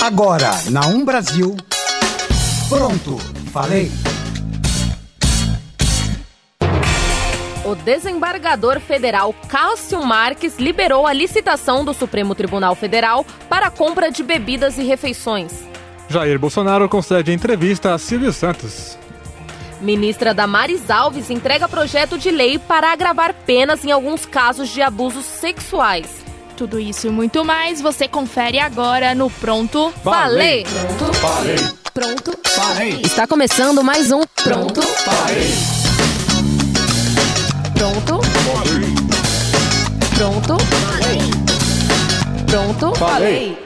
Agora, na Um Brasil. Pronto, falei. O desembargador federal Cássio Marques liberou a licitação do Supremo Tribunal Federal para a compra de bebidas e refeições. Jair Bolsonaro concede entrevista a Silvio Santos. Ministra Damares Alves entrega projeto de lei para agravar penas em alguns casos de abusos sexuais. Tudo isso e muito mais você confere agora no Pronto Falei! Pronto, falei. Pronto. Falei. Está começando mais um Pronto. Falei. Pronto. Pronto. Pronto. Falei.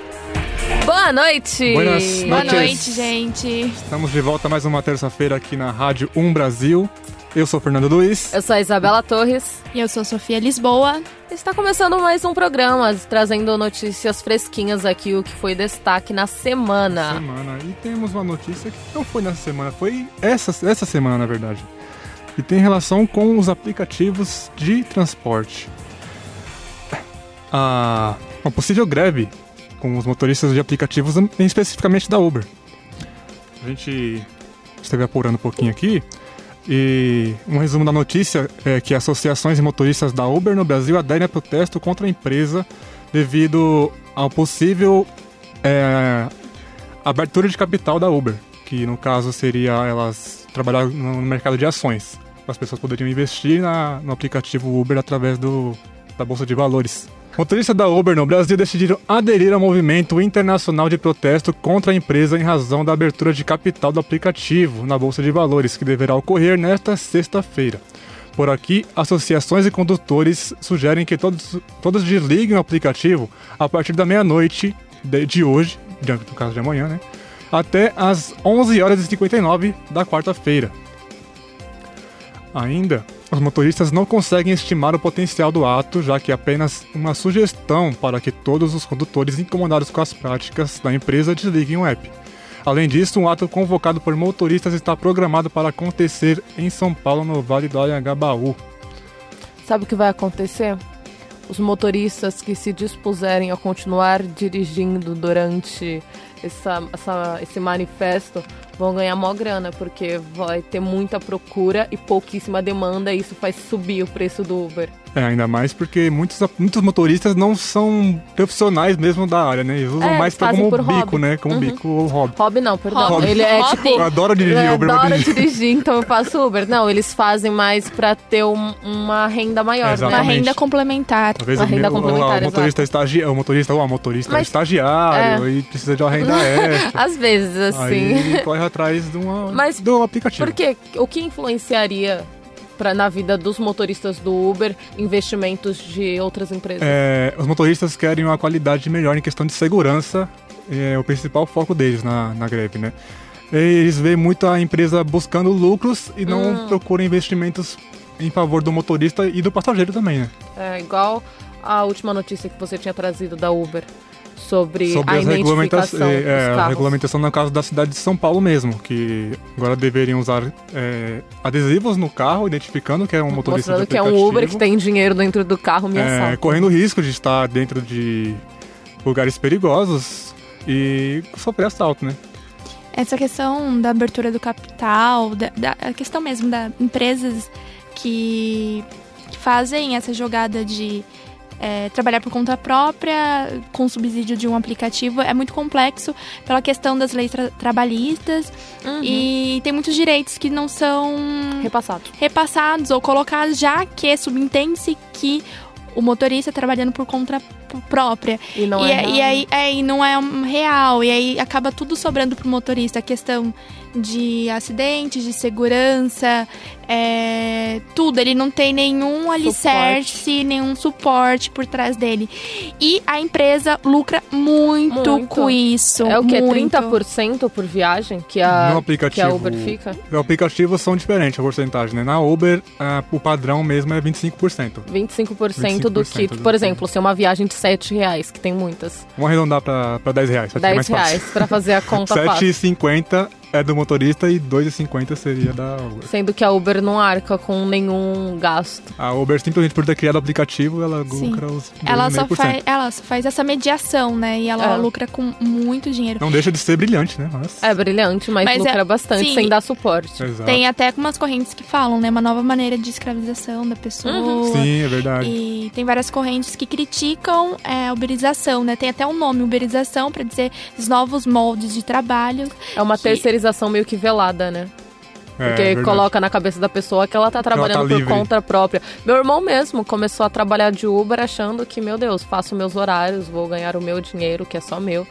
Boa noite. Buenas Boa noite, gente. Estamos de volta mais uma terça-feira aqui na Rádio 1 Brasil. Eu sou Fernando Luiz. Eu sou a Isabela Torres. E eu sou Sofia Lisboa. Está começando mais um programa, trazendo notícias fresquinhas aqui, o que foi destaque na semana. Semana. E temos uma notícia que não foi nessa semana, foi essa, essa semana, na verdade. E tem relação com os aplicativos de transporte. Ah, uma possível greve com os motoristas de aplicativos, especificamente da Uber. A gente esteve apurando um pouquinho aqui. E um resumo da notícia é que associações de motoristas da Uber no Brasil aderem a protesto contra a empresa devido ao possível é, abertura de capital da Uber, que no caso seria elas trabalhar no mercado de ações. As pessoas poderiam investir na- no aplicativo Uber através do, da Bolsa de Valores. Motoristas da Uber no Brasil decidiram aderir ao movimento internacional de protesto contra a empresa em razão da abertura de capital do aplicativo na Bolsa de Valores, que deverá ocorrer nesta sexta-feira. Por aqui, associações e condutores sugerem que todos, todos desliguem o aplicativo a partir da meia-noite de, de hoje, diante do caso de amanhã, né? Até às 11 horas e 59 da quarta-feira. Ainda, os motoristas não conseguem estimar o potencial do ato, já que é apenas uma sugestão para que todos os condutores incomodados com as práticas da empresa desliguem o app. Além disso, um ato convocado por motoristas está programado para acontecer em São Paulo, no Vale do Anhangabaú. Sabe o que vai acontecer? Os motoristas que se dispuserem a continuar dirigindo durante essa, essa- esse manifesto vão ganhar mó grana, porque vai ter muita procura e pouquíssima demanda, e isso faz subir o preço do Uber. É, ainda mais porque muitos, muitos motoristas não são profissionais mesmo da área, né? Eles usam É, mais pra como por bico, hobby. né? Como Uhum. bico ou hobby. Hobby não, perdão. Hobby. Ele é Hobby. tipo. Eu adoro dirigir Eu Uber, eu adoro dirigir. então eu faço Uber. Não, eles fazem mais pra ter um- uma renda maior, É, Uma né? renda complementar. Às vezes Uma o, renda meu- o- complementar, o motorista é estagiário, o motorista ou a motorista é Mas- estagiário e precisa de uma renda extra. Às vezes, assim. Aí ele corre atrás de uma, Mas do aplicativo. Porque o que influenciaria pra, na vida dos motoristas do Uber investimentos de outras empresas? É, os motoristas querem uma qualidade melhor em questão de segurança, é o principal foco deles na, na greve, né? Eles veem muito a empresa buscando lucros e não Hum. procuram investimentos em favor do motorista e do passageiro também, né? É igual a última notícia que você tinha trazido da Uber sobre, Sobre a as regulamentações, identificação é, é, a regulamentação no caso da cidade de São Paulo mesmo, que agora deveriam usar é, adesivos no carro, identificando que é um motorista Mostrando de que é um. Uber que tem dinheiro dentro do carro me é, correndo risco de estar dentro de lugares perigosos e sofrer assalto, né? Essa questão da abertura do capital, da, da- a questão mesmo da empresas que, que fazem essa jogada de é, trabalhar por conta própria com subsídio de um aplicativo é muito complexo pela questão das leis tra- trabalhistas Uhum. e tem muitos direitos que não são Repassado. repassados ou colocados, já que subentende-se que o motorista trabalhando por conta própria. E não e, é, é- e aí é, e não é real. E aí acaba tudo sobrando pro motorista. A questão de acidentes, de segurança, é, tudo. Ele não tem nenhum alicerce, nenhum suporte por trás dele. E a empresa lucra muito, Muito. com isso. É o que? muito. 30% por viagem que a, que a Uber fica? Os aplicativos são diferentes a porcentagem, né? Na Uber, ah, o padrão mesmo é 25%. 25%, do 25% que, do por exemplo, se é uma viagem de 7 reais, que tem muitas. Vamos arredondar pra 10 reais, pra ficar 10 mais fácil. reais pra fazer a conta fácil. 7,50 é do motorista e 2,50 seria da Uber. Sendo que a Uber não arca com nenhum gasto. A Uber, simplesmente por ter criado o aplicativo, ela Sim. lucra os Ela só, 2,5%. faz, ela só faz essa mediação, né? E ela É. lucra com muito dinheiro. Não deixa de ser brilhante, né? Mas... É brilhante, mas, Mas lucra é- bastante sim. sem dar suporte. Exato. Tem até algumas correntes que falam, né? Uma nova maneira de escravização da pessoa. Uhum. Sim, é verdade. E tem várias correntes que criticam é, a uberização, né? Tem até um nome, uberização, pra dizer os novos moldes de trabalho. É uma Que- terceirização meio que velada, né? É, Porque verdade. coloca na cabeça da pessoa que ela tá trabalhando tá por livre. conta própria. Meu irmão mesmo começou a trabalhar de Uber achando que, meu Deus, faço meus horários, vou ganhar o meu dinheiro, que é só meu.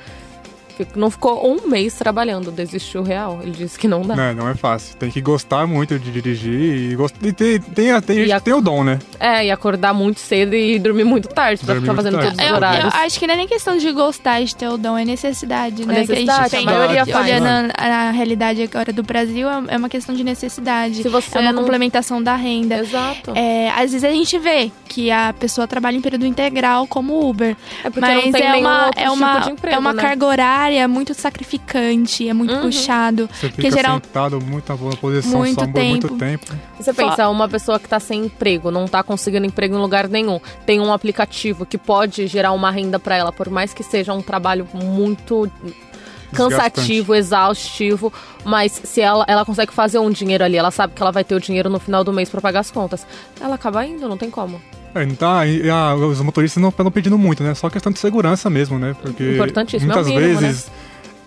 Não ficou um mês trabalhando, desistiu real. Ele disse que não dá. Não, não é fácil. Tem que gostar muito de dirigir e, gost... e tem, tem, tem gente a- que tem o dom, né? É, e acordar muito cedo e dormir muito tarde pra Dormir ficar fazendo tarde. todos os Eu, eu horários. acho que não é nem questão de gostar de ter o dom, é necessidade, né? Que necessidade, tem, a maioria faz. olhando a, a realidade agora do Brasil, é é uma questão de necessidade. Se você é uma não- complementação da renda. Exato. É, às vezes a gente vê que a pessoa trabalha em período integral como Uber. É porque mas não tem é uma, outro é tipo uma, de emprego, é uma né? carga horária muito sacrificante, é muito Uhum. puxado. Você fica Porque geral, sentado muito na boa posição Muito só por muito tempo. tempo. Você pensa, uma pessoa que tá sem emprego, não tá conseguindo emprego em lugar nenhum, tem um aplicativo que pode gerar uma renda pra ela, por mais que seja um trabalho muito cansativo, exaustivo, mas se ela, ela consegue fazer um dinheiro ali, ela sabe que ela vai ter o dinheiro no final do mês pra pagar as contas. Ela acaba indo, não tem como. É, não tá, e, ah, os motoristas não estão pedindo muito, né? Só questão de segurança mesmo, né? Porque Importantíssimo, é muitas mínimo, vezes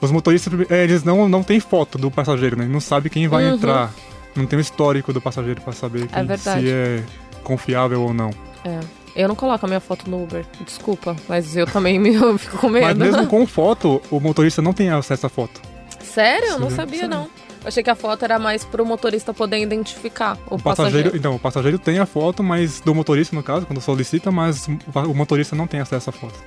os motoristas é, eles não, não têm foto do passageiro, né? Não sabe quem vai Uhum. entrar. Não tem o histórico do passageiro pra saber quem, verdade. se é confiável ou não. É. Eu não coloco a minha foto no Uber, desculpa, mas eu também me, eu fico com medo. Mas mesmo com foto, o motorista não tem acesso à foto. Sério? Eu não sabia, sério. não. Eu achei que a foto era mais pro motorista poder identificar o, O passageiro, então, o passageiro tem a foto, mas do motorista no caso, quando solicita, mas o motorista não tem acesso à foto.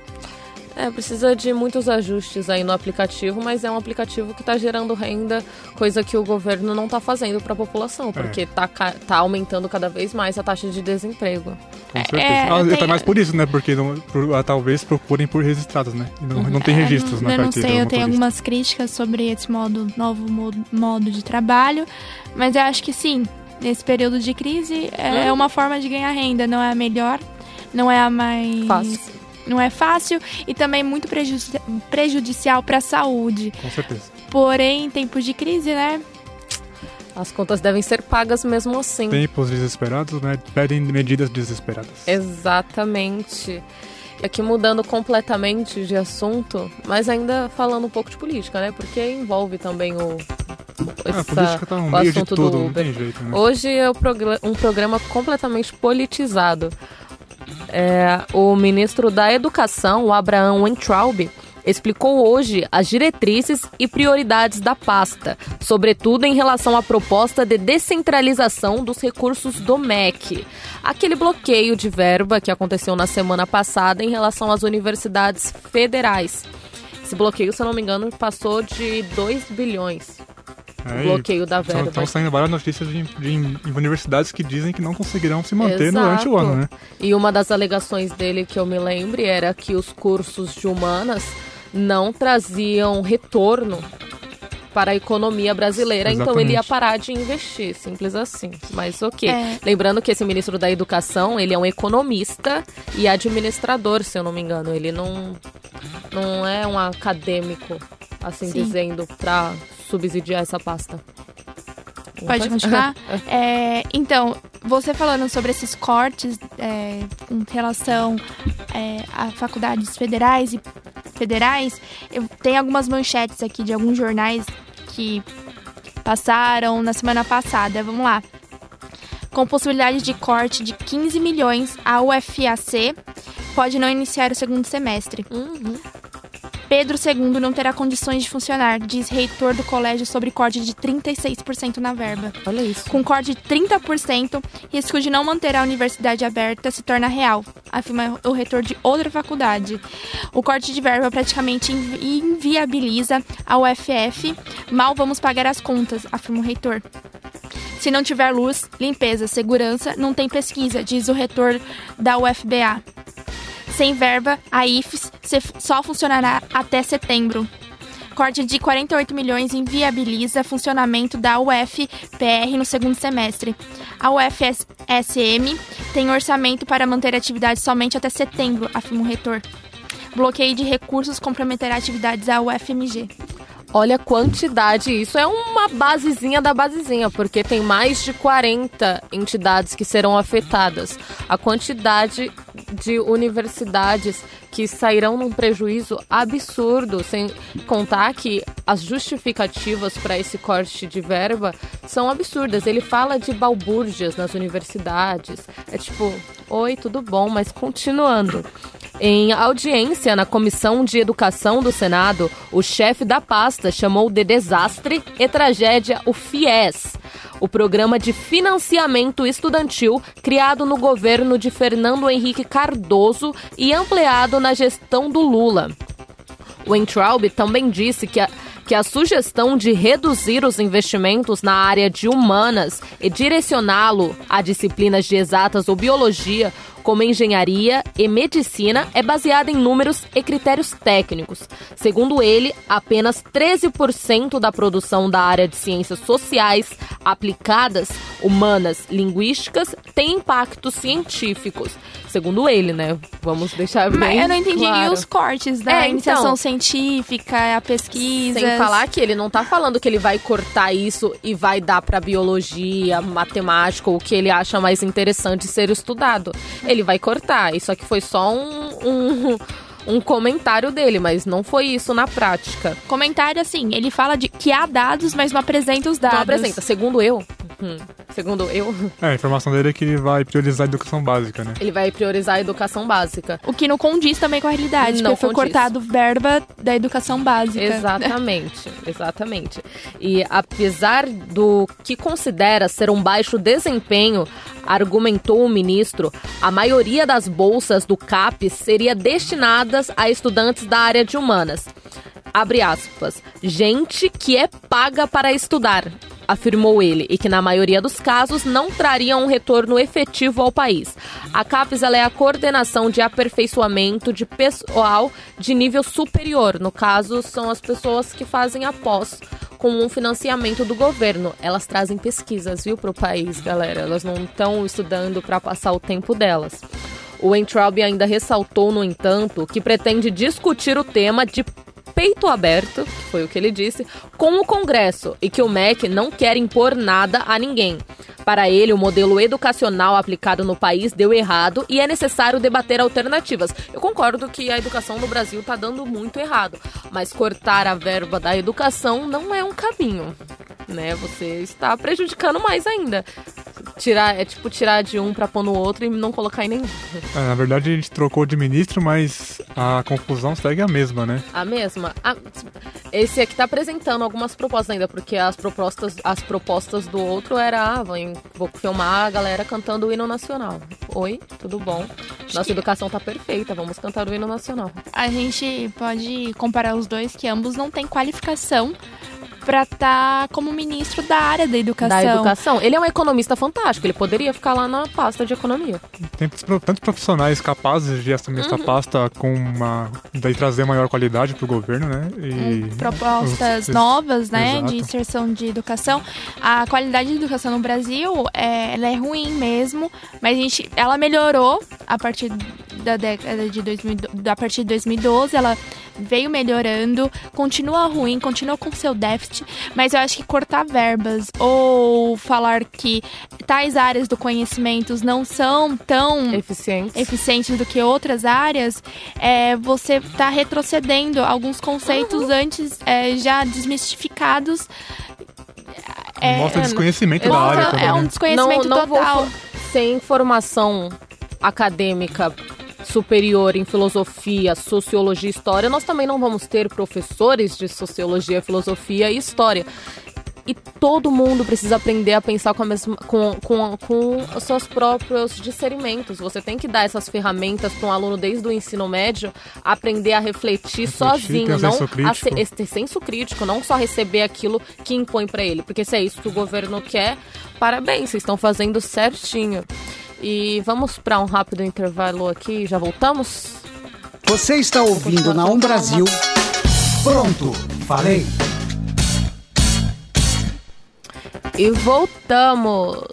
É, precisa de muitos ajustes aí no aplicativo, mas é um aplicativo que está gerando renda, coisa que o governo não está fazendo para a população, porque tá, ca- tá aumentando cada vez mais a taxa de desemprego. Com É, certeza. é, ah, eu Até tenho- mais por isso, né? Porque não- por- ah, talvez procurem por registrados, né? E não, não tem É, registros não, na eu não carteira. sei, do eu tenho algumas críticas sobre esse modo, novo modo, modo de trabalho, mas eu acho que sim, nesse período de crise é Hum. uma forma de ganhar renda, não é a melhor, não é a mais Fácil. Não é fácil e também muito prejudici- prejudicial para a saúde. Com certeza. Porém, em tempos de crise, né? As contas devem ser pagas mesmo assim. Tempos desesperados, né? Pedem medidas desesperadas. Exatamente. E aqui mudando completamente de assunto, mas ainda falando um pouco de política, né? Porque envolve também o, Ah, a essa- política tá no o meio de assunto tudo, do não Uber. tem jeito, né? Hoje é um programa completamente politizado. É, o ministro da Educação, o Abraham Weintraub, explicou hoje as diretrizes e prioridades da pasta, sobretudo em relação à proposta de descentralização dos recursos do MEC. Aquele bloqueio de verba que aconteceu na semana passada em relação às universidades federais. Esse bloqueio, se não me engano, passou de 2 bilhões. É, e bloqueio da verba. Estão saindo várias notícias de, de universidades que dizem que não conseguirão se manter Exato. durante o ano, né? E uma das alegações dele que eu me lembre era que os cursos de humanas não traziam retorno para a economia brasileira, então ele ia Exatamente. parar de investir, simples assim. Mas ok. É. Lembrando que esse ministro da Educação, ele é um economista e administrador, se eu não me engano. Ele não, não é um acadêmico, assim Sim. dizendo, para subsidiar essa pasta. Pode continuar? É, então, você falando sobre esses cortes é, com relação é, a faculdades federais e federais, eu tenho algumas manchetes aqui de alguns jornais que passaram na semana passada. Vamos lá. Com possibilidade de corte de 15 milhões, a UFAC pode não iniciar o segundo semestre. Uhum. Pedro II não terá condições de funcionar, diz reitor do colégio sobre corte de 36% na verba. Olha isso. Com corte de 30%, risco de não manter a universidade aberta se torna real, afirma o reitor de outra faculdade. O corte de verba praticamente invi- inviabiliza a UFF. Mal vamos pagar as contas, afirma o reitor. Se não tiver luz, limpeza, segurança, não tem pesquisa, diz o reitor da UFBA. Sem verba, a IFES só funcionará até setembro. corte de 48 milhões inviabiliza funcionamento da UFPR no segundo semestre. A UFSM tem orçamento para manter a atividade somente até setembro, afirma o reitor. Bloqueio de recursos comprometerá atividades da UFMG. Olha a quantidade, isso é uma basezinha da basezinha, porque tem mais de 40 entidades que serão afetadas. A quantidade de universidades que sairão num prejuízo absurdo, sem contar que as justificativas para esse corte de verba são absurdas. Ele fala de balbúrdias nas universidades. É tipo, oi, tudo bom, mas continuando. Em audiência na Comissão de Educação do Senado, o chefe da pasta chamou de desastre e tragédia o FIES, o programa de financiamento estudantil criado no governo de Fernando Henrique Cardoso e ampliado na gestão do Lula. O Entraub também disse que a, que a sugestão de reduzir os investimentos na área de humanas e direcioná-lo a disciplinas de exatas ou biologia como engenharia e medicina, é baseada em números e critérios técnicos. Segundo ele, apenas 13% da produção da área de ciências sociais aplicadas, humanas, linguísticas tem impactos científicos. Segundo ele, né? Vamos deixar bem Mas eu não entendi claro. os cortes da É, iniciação então. científica, a pesquisa. Sem falar que ele não tá falando que ele vai cortar isso e vai dar pra biologia, matemática, ou o que ele acha mais interessante ser estudado. Ele vai cortar. Isso aqui foi só um, um, um comentário dele, mas não foi isso na prática. Comentário assim, ele fala de que há dados, mas não apresenta os dados. Não apresenta. Segundo eu, hum, segundo eu, É, a informação dele é que ele vai priorizar a educação básica, né? ele vai priorizar a educação básica. O que não condiz também com a realidade, Não porque foi condiz. cortado verba da educação básica. Exatamente, exatamente. E apesar do que considera ser um baixo desempenho, argumentou o ministro, a maioria das bolsas do CAPES seria destinadas a estudantes da área de humanas. Abre aspas. Gente que é paga para estudar, afirmou ele, e que na maioria dos casos não traria um retorno efetivo ao país. A CAPES é a coordenação de aperfeiçoamento de pessoal de nível superior. No caso, são as pessoas que fazem a pós com um financiamento do governo. Elas trazem pesquisas, viu, para o país, galera. Elas não estão estudando para passar o tempo delas. O Entraub ainda ressaltou, no entanto, que pretende discutir o tema de peito aberto, que foi o que ele disse, com o Congresso e que o MEC não quer impor nada a ninguém. Para ele, o modelo educacional aplicado no país deu errado e é necessário debater alternativas. Eu concordo que a educação no Brasil está dando muito errado, mas cortar a verba da educação não é um caminho. Né? Você está prejudicando mais ainda. Tirar, é tipo tirar de um para pôr no outro e não colocar em nenhum. É, na verdade, a gente trocou de ministro, mas a confusão segue a mesma, né? A mesma? Ah, esse aqui tá apresentando algumas propostas ainda, porque as propostas, as propostas do outro era, ah, vou, vou filmar a galera cantando o hino nacional. Oi, tudo bom? Nossa educação tá perfeita, vamos cantar o hino nacional. A gente pode comparar os dois, que ambos não têm qualificação para estar como ministro da área da educação. Da educação. Ele é um economista fantástico, ele poderia ficar lá na pasta de economia. Tem tantos profissionais capazes de assumir essa pasta com uma. daí trazer maior qualidade pro governo, né? E propostas os- novas, né, Exato. de inserção de educação. A qualidade de educação no Brasil, é, ela é ruim mesmo, mas a gente, ela melhorou a partir da década de 2000, a partir de 2012, ela veio melhorando, continua ruim, continua com seu déficit, mas eu acho que cortar verbas ou falar que tais áreas do conhecimento não são tão Eficiente. eficientes do que outras áreas, é, você está retrocedendo alguns conceitos antes é, já desmistificados. É, Mostra desconhecimento da mostra- área também. é um né? desconhecimento não, não total. Vou, sem formação acadêmica superior em filosofia, sociologia e história, nós também não vamos ter professores de sociologia, filosofia e história. E todo mundo precisa aprender a pensar com, a mesma, com, com, com os seus próprios discernimentos. Você tem que dar essas ferramentas para um aluno desde o ensino médio aprender a refletir, Refletir, sozinho, ter não a ser, esse senso crítico, não só receber aquilo que impõe para ele. Porque se é isso que o governo quer, parabéns, vocês estão fazendo certinho. E vamos para um rápido intervalo aqui, já voltamos? Você está ouvindo na Um Brasil. Pronto, falei. E voltamos.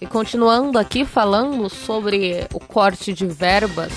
E continuando aqui falando sobre o corte de verbas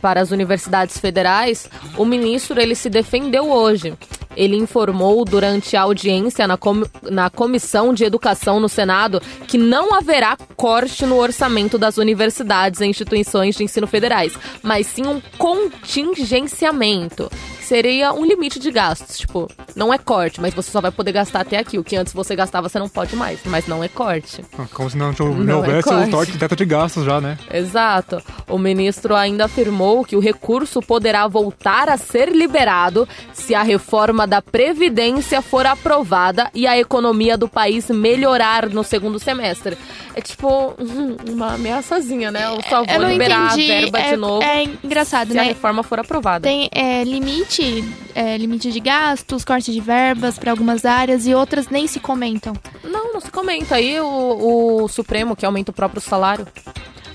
para as universidades federais, o ministro ele se defendeu hoje. Ele informou durante a audiência na, com na Comissão de Educação no Senado que não haverá corte no orçamento das universidades e instituições de ensino federais, mas sim um contingenciamento seria um limite de gastos. Tipo, não é corte, mas você só vai poder gastar até aqui. O que antes você gastava, você não pode mais. Mas não é corte. Ah, como se não, não, não houvesse é o corte de teto de gastos já, né? Exato. O ministro ainda afirmou que o recurso poderá voltar a ser liberado se a reforma da Previdência for aprovada e a economia do país melhorar no segundo semestre. É tipo uma ameaçazinha, né? Eu só vou liberar entendi. a verba é, de novo. É engraçado, se né? a reforma for aprovada. Tem é, limite limite, é, limite de gastos, corte de verbas para algumas áreas e outras nem se comentam. Não, não se comenta. Aí o, o Supremo, que aumenta o próprio salário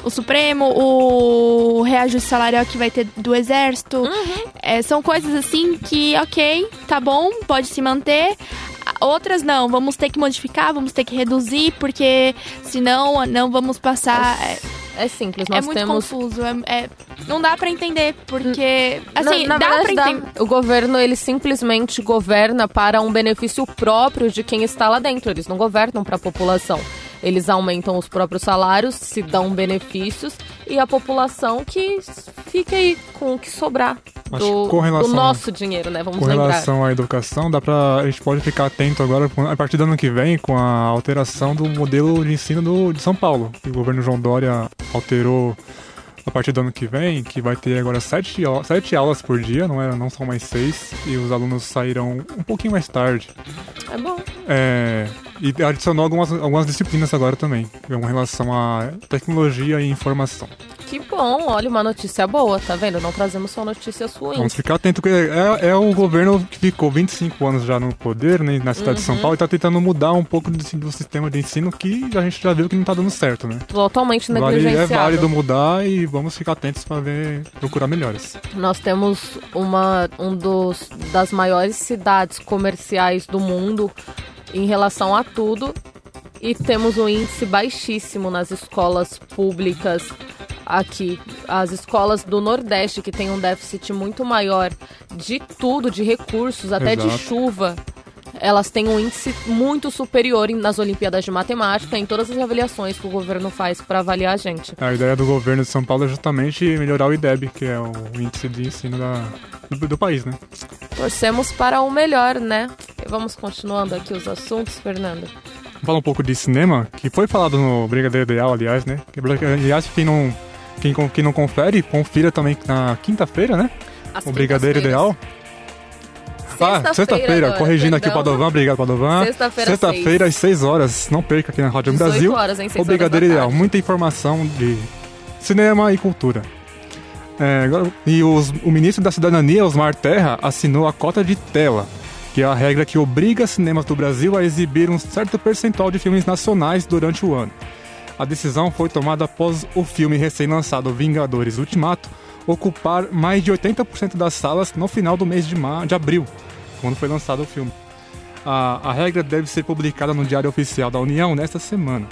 o Supremo, o reajuste salarial que vai ter do Exército. Uhum. É, são coisas assim que, ok, tá bom, pode se manter. Outras não, vamos ter que modificar, vamos ter que reduzir, porque senão não vamos passar. É, é simples, é nós é muito temos... confuso. É, é, não dá para entender, porque. Assim, na, na dá pra entender. O governo, ele simplesmente governa para um benefício próprio de quem está lá dentro. Eles não governam para a população. Eles aumentam os próprios salários, se dão benefícios e a população que fica aí com o que sobrar do, do nosso dinheiro, né? Vamos com lembrar. Com relação à educação, dá pra, a gente pode ficar atento agora, a partir do ano que vem, com a alteração do modelo de ensino do, de São Paulo. O governo João Dória alterou a partir do ano que vem, que vai ter agora sete, sete aulas por dia, não, é, não são mais seis, e os alunos sairão um pouquinho mais tarde. É bom. É, e adicionou algumas, algumas disciplinas agora também, com relação a tecnologia e informação. Que bom, olha, uma notícia boa, tá vendo? Não trazemos só notícias ruins. Vamos ficar atento, porque é, é o governo que ficou 25 anos já no poder, né, na cidade uhum. de São uhum. Paulo, e tá tentando mudar um pouco do, do, sistema de ensino que a gente já viu que não tá dando certo, né? Totalmente negligenciado. Vale, é válido mudar e vamos ficar atentos para ver, procurar melhores. Nós temos uma um dos das maiores cidades comerciais do mundo em relação a tudo e temos um índice baixíssimo nas escolas públicas aqui. As escolas do Nordeste, que tem um déficit muito maior de tudo, de recursos, até Exato. de chuva, elas têm um índice muito superior nas Olimpíadas de Matemática, em todas as avaliações que o governo faz para avaliar a gente. A ideia do governo de São Paulo é justamente melhorar o IDEB, que é o índice de ensino da, do, do país, né? Torcemos para o melhor, né? E vamos continuando aqui os assuntos, Fernando. Vamos falar um pouco de cinema, que foi falado no Brigadeiro Ideal, aliás, né? Aliás, quem não, quem, quem não confere, confira também na quinta-feira, né? As o Brigadeiro Ideal. Ah, sexta-feira, corrigindo aqui o Padovan, obrigado Padovan. Sexta-feira, sexta-feira às 6 horas, não perca aqui na Rádio Brasil. Horas, hein, o Brigadeiro Ideal, muita informação de cinema e cultura. É, e os, o ministro da Cidadania, Osmar Terra, assinou a cota de tela, que é a regra que obriga cinemas do Brasil a exibir um certo percentual de filmes nacionais durante o ano. A decisão foi tomada após o filme recém-lançado Vingadores Ultimato ocupar mais de 80% das salas no final do mês de, de abril, quando foi lançado o filme. A, a regra deve ser publicada no Diário Oficial da União nesta semana.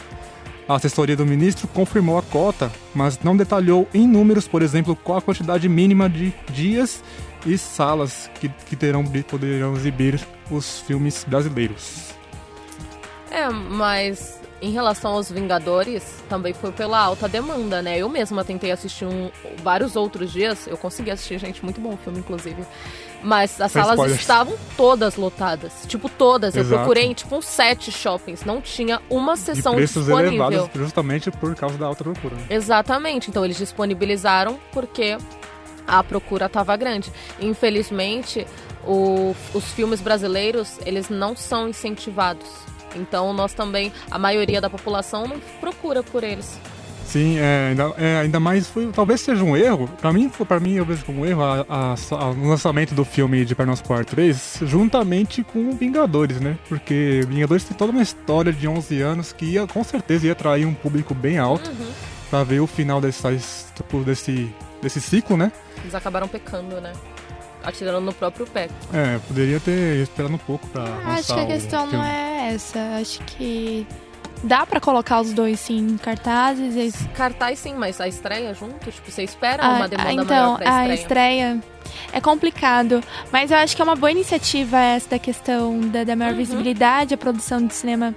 A assessoria do ministro confirmou a cota, mas não detalhou em números, por exemplo, qual a quantidade mínima de dias e salas que, que terão, poderão exibir os filmes brasileiros. É, mas em relação aos Vingadores, também foi pela alta demanda, né? Eu mesma tentei assistir um, vários outros dias, eu consegui assistir, gente, muito bom o filme, inclusive. Mas as salas spoilers. estavam todas lotadas. Tipo, todas. Exato. Eu procurei em tipo uns sete shoppings. Não tinha uma sessão preços disponível. elevados justamente por causa da alta procura. Né? Exatamente. Então eles disponibilizaram porque a procura estava grande. Infelizmente, o, os filmes brasileiros, eles não são incentivados. Então nós também, a maioria da população não procura por eles. Sim, é, ainda, é, ainda mais foi, talvez seja um erro. Para mim, para mim eu vejo como um erro a, a, a, o lançamento do filme de Pernas Par 3 juntamente com Vingadores, né? Porque Vingadores tem toda uma história de 11 anos que ia, com certeza ia atrair um público bem alto uhum. para ver o final desse, tipo, desse, desse ciclo, né? Eles acabaram pecando, né? Atirando no próprio pé. É, poderia ter esperado um pouco pra Ah, Acho que a questão não é essa. Acho que dá pra colocar os dois sim em cartazes. e- Cartaz sim, mas a estreia junto? Tipo, você espera Ah, uma demanda então, maior pra a estreia? estreia é complicado, mas eu acho que é uma boa iniciativa essa da questão da, da maior Uhum. visibilidade, a produção de cinema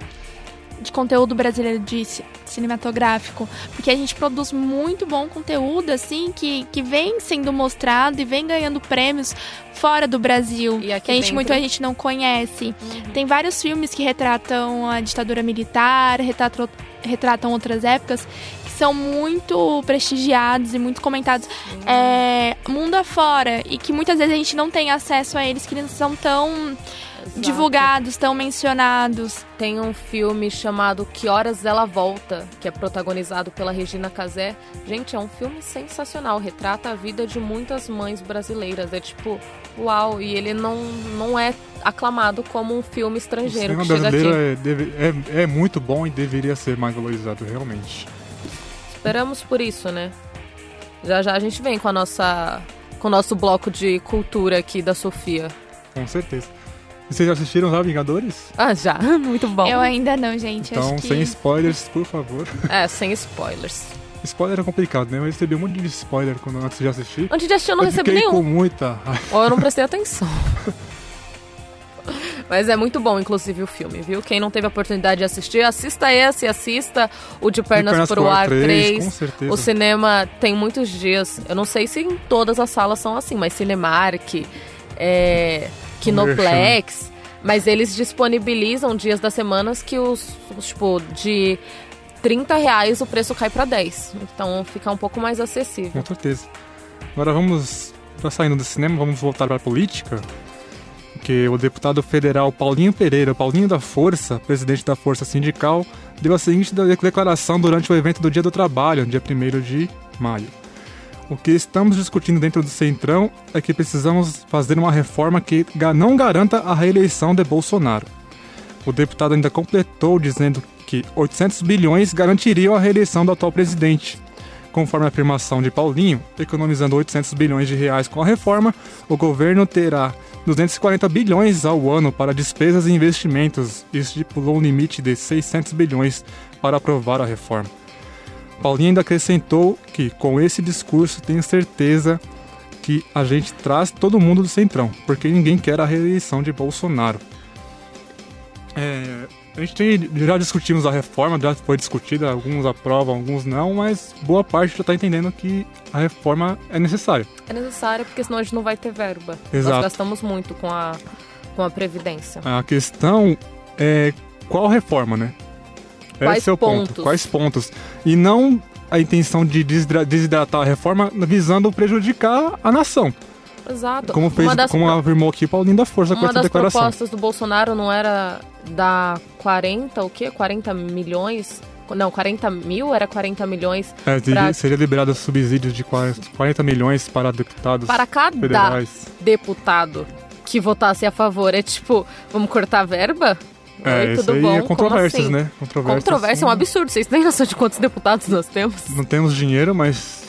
de conteúdo brasileiro de ci- cinematográfico, porque a gente produz muito bom conteúdo assim que, que vem sendo mostrado e vem ganhando prêmios fora do Brasil, E aqui que a gente dentro? muita gente não conhece. Uhum. Tem vários filmes que retratam a ditadura militar, retratam, retratam outras épocas, que são muito prestigiados e muito comentados é, mundo afora. E que muitas vezes a gente não tem acesso a eles, que eles são tão Exato. divulgados, tão mencionados. Tem um filme chamado Que Horas Ela Volta, que é protagonizado pela Regina Casé. Gente, é um filme sensacional, retrata a vida de muitas mães brasileiras. É tipo, uau, e ele não, não é aclamado como um filme O estrangeiro cinema que chega aqui. brasileiro é, deve- é- é muito bom e deveria ser mais valorizado, realmente. Esperamos por isso, né? Já já a gente vem com a nossa com o nosso bloco de cultura aqui da Sofia. Com certeza. Vocês já assistiram já Vingadores? Ah, já. Muito bom. Eu ainda não, gente. Então, acho que... sem spoilers, por favor. É, sem spoilers. Spoiler é complicado, né? Eu recebi um monte de spoiler quando antes de assistir. Antes de assistir eu não recebi fiquei nenhum. com muita raiva. Ou eu não prestei atenção. Mas é muito bom, inclusive, o filme, viu? Quem não teve a oportunidade de assistir, assista esse, assista o De Pernas, Pernas pro Ar 3. Com certeza. O cinema tem muitos dias. Eu não sei se em todas as salas são assim, mas Cinemark, é, Kinoplex. Mas eles disponibilizam dias das semanas que os, tipo, de 30 reais o preço cai pra 10. Então fica um pouco mais acessível. Com certeza. Agora vamos, já saindo do cinema, vamos voltar para a política. Porque o deputado federal Paulinho Pereira, Paulinho da Força, presidente da Força Sindical, deu a seguinte de- declaração durante o evento do Dia do Trabalho, dia 1 de maio. O que estamos discutindo dentro do Centrão é que precisamos fazer uma reforma que não garanta a reeleição de Bolsonaro. O deputado ainda completou dizendo que 800 bilhões garantiriam a reeleição do atual presidente. Conforme a afirmação de Paulinho, economizando 800 bilhões de reais com a reforma, o governo terá 240 bilhões ao ano para despesas e investimentos e estipulou um limite de 600 bilhões para aprovar a reforma. Paulinho ainda acrescentou que, com esse discurso, tenho certeza que a gente traz todo mundo do Centrão, porque ninguém quer a reeleição de Bolsonaro. É, a gente tem, já discutimos a reforma, já foi discutida, alguns aprovam, alguns não, mas boa parte já está entendendo que a reforma é necessária. É necessário porque senão a gente não vai ter verba. Exato. Nós gastamos muito com a, com a Previdência. A questão é qual reforma, né? Quais Esse é o ponto. pontos? Quais pontos? E não a intenção de desidra- desidratar a reforma visando prejudicar a nação. Exato. Como, fez, uma das, como pro- afirmou aqui Paulinho da Força com uma essa das declaração. propostas do Bolsonaro não era dar 40, o quê? 40 milhões? Não, 40 mil era 40 milhões É, seria, pra- seria liberado subsídios de 40 milhões para deputados para cada federais. deputado que votasse a favor. É tipo, vamos cortar a verba? É, Oi, isso tudo aí bom? é controvérsias, assim? né? Controvérsias. Controvérsia é um absurdo. Vocês têm noção de quantos deputados nós temos? Não temos dinheiro, mas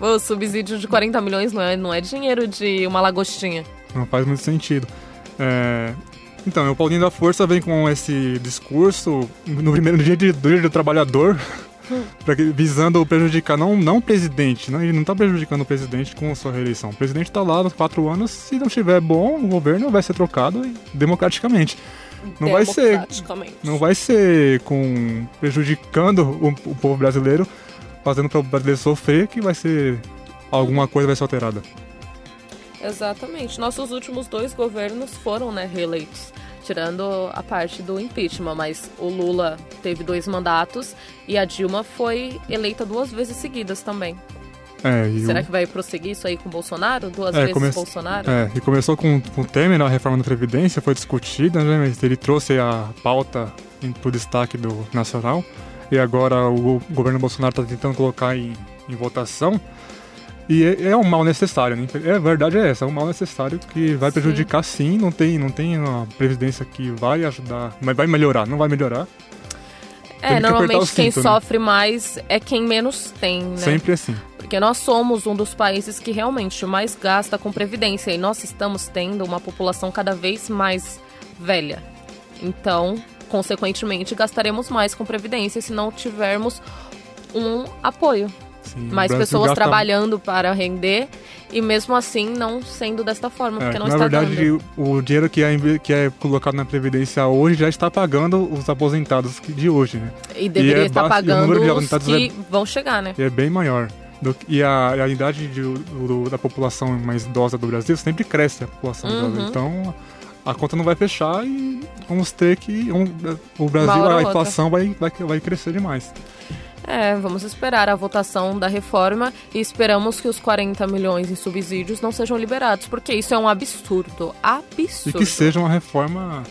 O subsídio de 40 milhões não é, não é dinheiro de uma lagostinha. Não faz muito sentido. É, Então, o Paulinho da Força vem com esse discurso no primeiro dia de- do dia do trabalhador, que- visando prejudicar não, não o presidente, não, ele não está prejudicando o presidente com a sua reeleição. O presidente está lá nos quatro anos, se não estiver bom, o governo vai ser trocado democraticamente. Não vai ser, não vai ser com prejudicando o, o povo brasileiro, fazendo para o brasileiro sofrer, que vai ser alguma coisa vai ser alterada. Exatamente. Nossos últimos dois governos foram, né, reeleitos. Tirando a parte do impeachment, mas o Lula teve dois mandatos e a Dilma foi eleita duas vezes seguidas também. É, e o- Será que vai prosseguir isso aí com o Bolsonaro? Duas É, vezes come- Bolsonaro? É, e começou com, com o Temer, a reforma da Previdência, foi discutida, né, mas ele trouxe a pauta para o destaque do nacional, e agora o, go- governo Bolsonaro está tentando colocar em, em votação, e é, é um mal necessário, né? É, a verdade é essa, é um mal necessário que vai Sim. prejudicar sim, não tem, não tem uma previdência que vai ajudar, mas vai melhorar, não vai melhorar, É, Tem que normalmente quem cinto, né? sofre mais é quem menos tem, né? sempre assim. Porque nós somos um dos países que realmente mais gasta com previdência e nós estamos tendo uma população cada vez mais velha. Então, consequentemente, gastaremos mais com previdência se não tivermos um apoio. Sim, mais pessoas gasta- trabalhando para render e mesmo assim não sendo desta forma, É, porque não na está verdade, dando. o dinheiro que é, que é colocado na Previdência hoje já está pagando os aposentados de hoje, né? E deveria é estar e pagando os aposentados que vão chegar, né? E é bem maior. Do e a, a idade de- do- da população mais idosa do Brasil sempre cresce a população Uhum. idosa. Então a conta não vai fechar e vamos ter que. um- o Brasil, a inflação vai, vai, vai crescer demais. É, vamos esperar a votação da reforma e esperamos que os 40 milhões em subsídios não sejam liberados, porque isso é um absurdo. E Absurdo. que seja uma reforma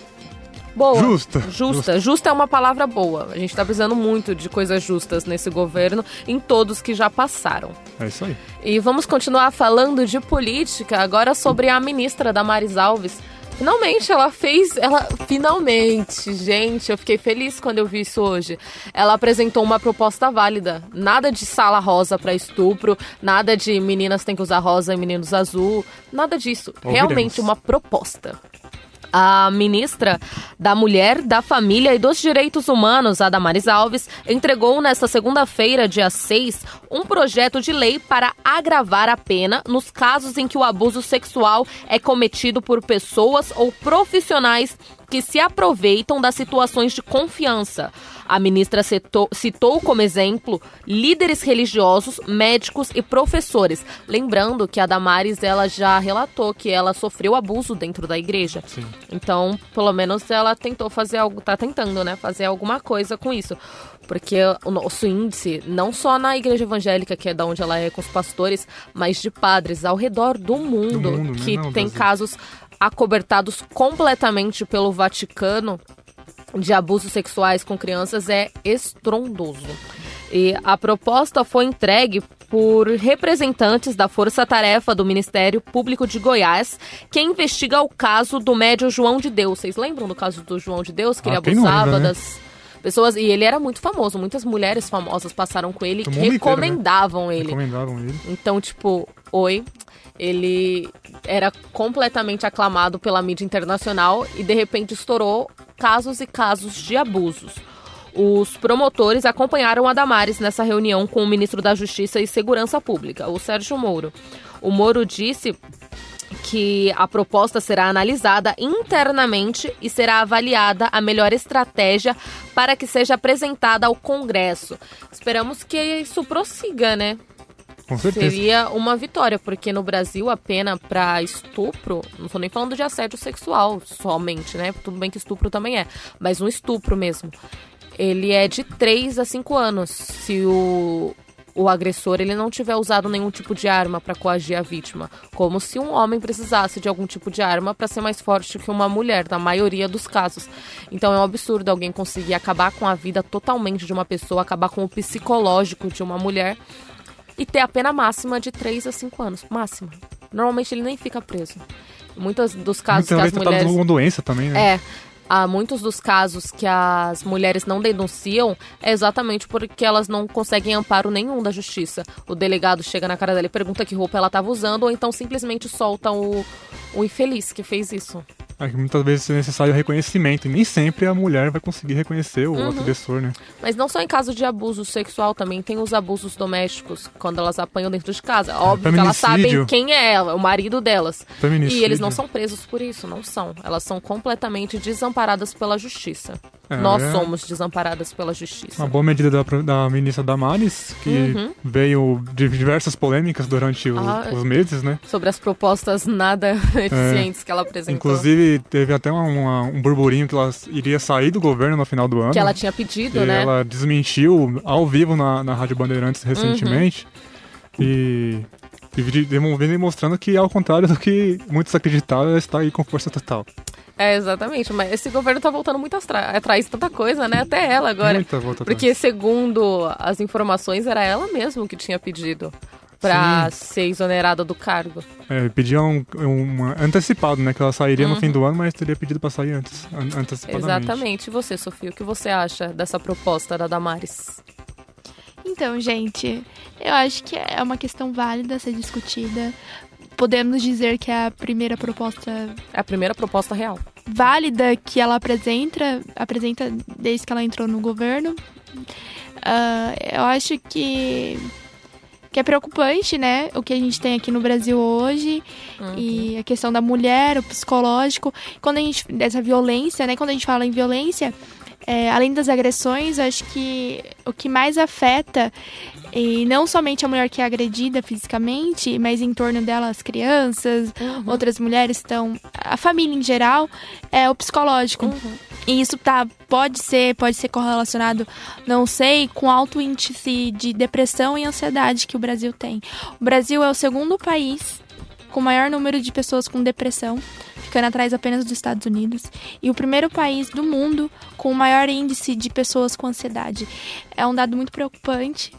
Boa. justa. Justa. Justa é uma palavra boa. A gente tá precisando muito de coisas justas nesse governo, em todos que já passaram. É isso aí. E vamos continuar falando de política agora sobre a ministra Damares Alves. Finalmente ela fez, ela finalmente, gente, eu fiquei feliz quando eu vi isso hoje. Ela apresentou uma proposta válida, nada de sala rosa para estupro, nada de meninas têm que usar rosa e meninos azul, nada disso. Ouviremos. Realmente uma proposta. A ministra da Mulher, da Família e dos Direitos Humanos, a Damares Alves, entregou nesta segunda-feira, dia 6, um projeto de lei para agravar a pena nos casos em que o abuso sexual é cometido por pessoas ou profissionais que se aproveitam das situações de confiança. A ministra citou, citou como exemplo líderes religiosos, médicos e professores. Lembrando que a Damares ela já relatou que ela sofreu abuso dentro da igreja. Sim. Então, pelo menos ela tentou fazer algo, tá tentando, né, fazer alguma coisa com isso. Porque o nosso índice, não só na igreja evangélica, que é da onde ela é com os pastores, mas de padres ao redor do mundo, mundo, né? que Não, tem Brasil. casos acobertados completamente pelo Vaticano de abusos sexuais com crianças é estrondoso. E a proposta foi entregue por representantes da Força Tarefa do Ministério Público de Goiás, que investiga o caso do médio João de Deus. Vocês lembram do caso do João de Deus, que Ah, ele abusava lembra, né? das pessoas? E ele era muito famoso, muitas mulheres famosas passaram com ele inteiro, né? recomendavam ele. Recomendaram ele. Então, tipo, oi. Ele era completamente aclamado pela mídia internacional e de repente estourou casos e casos de abusos. Os promotores acompanharam a Damares nessa reunião com o ministro da Justiça e Segurança Pública, o Sérgio Moro. O Moro disse que a proposta será analisada internamente e será avaliada a melhor estratégia para que seja apresentada ao Congresso. Esperamos que isso prossiga, né? Com certeza. Seria uma vitória, porque no Brasil a pena para estupro, não tô nem falando de assédio sexual somente, né? Tudo bem que estupro também é, mas um estupro mesmo. Ele é de 3 a 5 anos. Se o, o agressor ele não tiver usado nenhum tipo de arma para coagir a vítima, como se um homem precisasse de algum tipo de arma para ser mais forte que uma mulher, na maioria dos casos. Então é um absurdo alguém conseguir acabar com a vida totalmente de uma pessoa, acabar com o psicológico de uma mulher e ter a pena máxima de 3 a 5 anos. Máxima. Normalmente ele nem fica preso. Muitos dos casos Muitas que as tá mulheres. com doença também, né? É. Há muitos dos casos que as mulheres não denunciam é exatamente porque elas não conseguem amparo nenhum da justiça. O delegado chega na cara dela e pergunta que roupa ela estava usando, ou então simplesmente solta o, o infeliz que fez isso. É que muitas vezes é necessário reconhecimento. E nem sempre a mulher vai conseguir reconhecer Uhum. o agressor, né? Mas não só em caso de abuso sexual, também tem os abusos domésticos, quando elas apanham dentro de casa. Óbvio que elas sabem quem é ela, o marido delas. E eles não são presos por isso, não são. Elas são completamente desamparadas pela justiça. É, Nós é somos desamparadas pela justiça. Uma boa medida da, da ministra Damares, que Uhum. veio de diversas polêmicas durante o- Ah, os meses, né? Sobre as propostas nada eficientes que ela apresentou. Inclusive, teve até uma- uma- um burburinho que ela iria sair do governo no final do ano. que ela tinha pedido, né? ela desmentiu ao vivo na, na Rádio Bandeirantes recentemente. E, e demonstrando que, ao contrário do que muitos acreditavam, ela está aí com força total. É, exatamente. Mas esse governo tá voltando muito atrás de tanta coisa, né? Até ela agora. Muita volta Porque, atrás. segundo as informações, era ela mesma que tinha pedido pra ser exonerada do cargo. É, pediam um, uma- antecipado, né? Que ela sairia Uhum. no fim do ano, mas teria pedido para sair antes, an- antecipadamente. Exatamente. E você, Sofia, o que você acha dessa proposta da Damares? Então, gente, eu acho que é uma questão válida a ser discutida. Podemos dizer que é a primeira proposta É a primeira proposta real. válida que ela apresenta, apresenta desde que ela entrou no governo. Ah, eu acho que, que é preocupante, né? O que a gente tem aqui no Brasil hoje e a questão da mulher, o psicológico. Quando a gente dessa violência, né? Quando a gente fala em violência, é, além das agressões, acho que o que mais afeta e não somente a mulher que é agredida fisicamente, mas em torno dela as crianças, outras mulheres estão, a família em geral, é o psicológico. E isso tá, pode ser, pode ser correlacionado, não sei, com alto índice de depressão e ansiedade que o Brasil tem. O Brasil é o segundo país com o maior número de pessoas com depressão, ficando atrás apenas dos Estados Unidos, e o primeiro país do mundo com o maior índice de pessoas com ansiedade. É um dado muito preocupante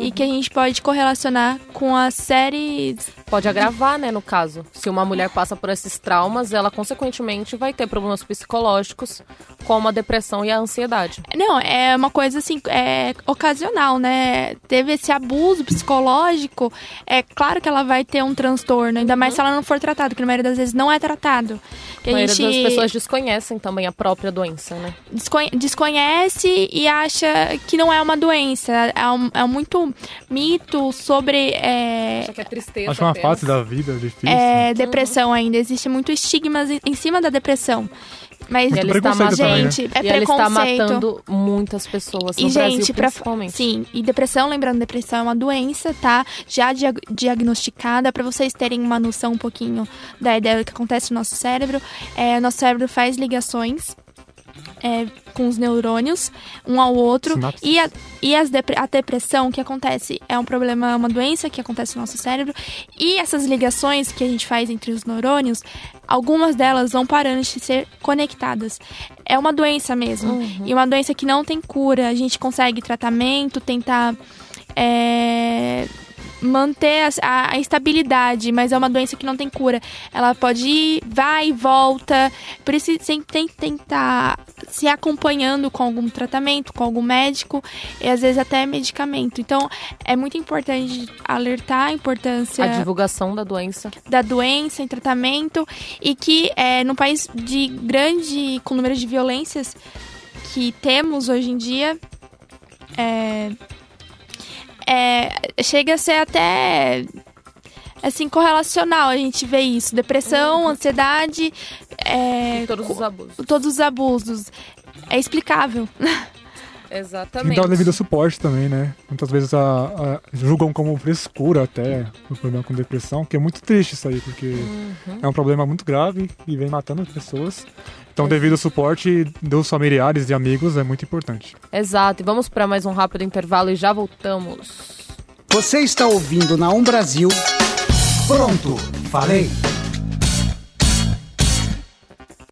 e que a gente pode correlacionar com as séries Pode agravar, né, no caso. Se uma mulher passa por esses traumas, ela consequentemente vai ter problemas psicológicos, como a depressão e a ansiedade. Não, é uma coisa assim, é ocasional, né? Teve esse abuso psicológico, é claro que ela vai ter um transtorno, ainda mais se ela não for tratada, que na maioria das vezes não é tratado. Que A a maioria gente das pessoas desconhecem também a própria doença, né? desconhe- desconhece e acha que não é uma doença. É, um, é muito mito sobre é, Acha que é tristeza. Acho uma fase da vida difícil. é, depressão ainda. Existe muito estigma em- cima da depressão. Mas, E ela está preconceito matando, né? gente, é e ela está preconceito. matando muitas pessoas E, no gente, Brasil, pra, principalmente. sim, e depressão, lembrando, depressão é uma doença, tá? Já dia- diagnosticada, pra vocês terem uma noção um pouquinho da ideia do que acontece no nosso cérebro. É, nosso cérebro faz ligações é, com os neurônios, um ao outro. Sinapses. E, a, e as a depressão, o que acontece? É um problema, é uma doença que acontece no nosso cérebro. E essas ligações que a gente faz entre os neurônios, algumas delas vão parando de ser conectadas. É uma doença mesmo. E uma doença que não tem cura. A gente consegue tratamento, tentar. é, manter a, a- estabilidade, mas é uma doença que não tem cura. Ela pode ir, vai e volta. Por isso sempre tem que tentar se acompanhando com algum tratamento, com algum médico e às vezes até medicamento. Então é muito importante alertar a importância A divulgação da doença. da doença em tratamento e que é, no país de grande com número de violências que temos hoje em dia é, é, chega a ser até assim correlacional a gente vê isso depressão ansiedade é, E todos os abusos. todos os abusos é explicável Exatamente. que dar o devido suporte também, né? Muitas vezes a, a- julgam como frescura até o problema com depressão, que é muito triste isso aí, porque Uhum. é um problema muito grave e vem matando as pessoas. Então, devido suporte dos familiares e amigos é muito importante. Exato. E vamos para mais um rápido intervalo e já voltamos. Você está ouvindo na Um Brasil. Pronto, falei.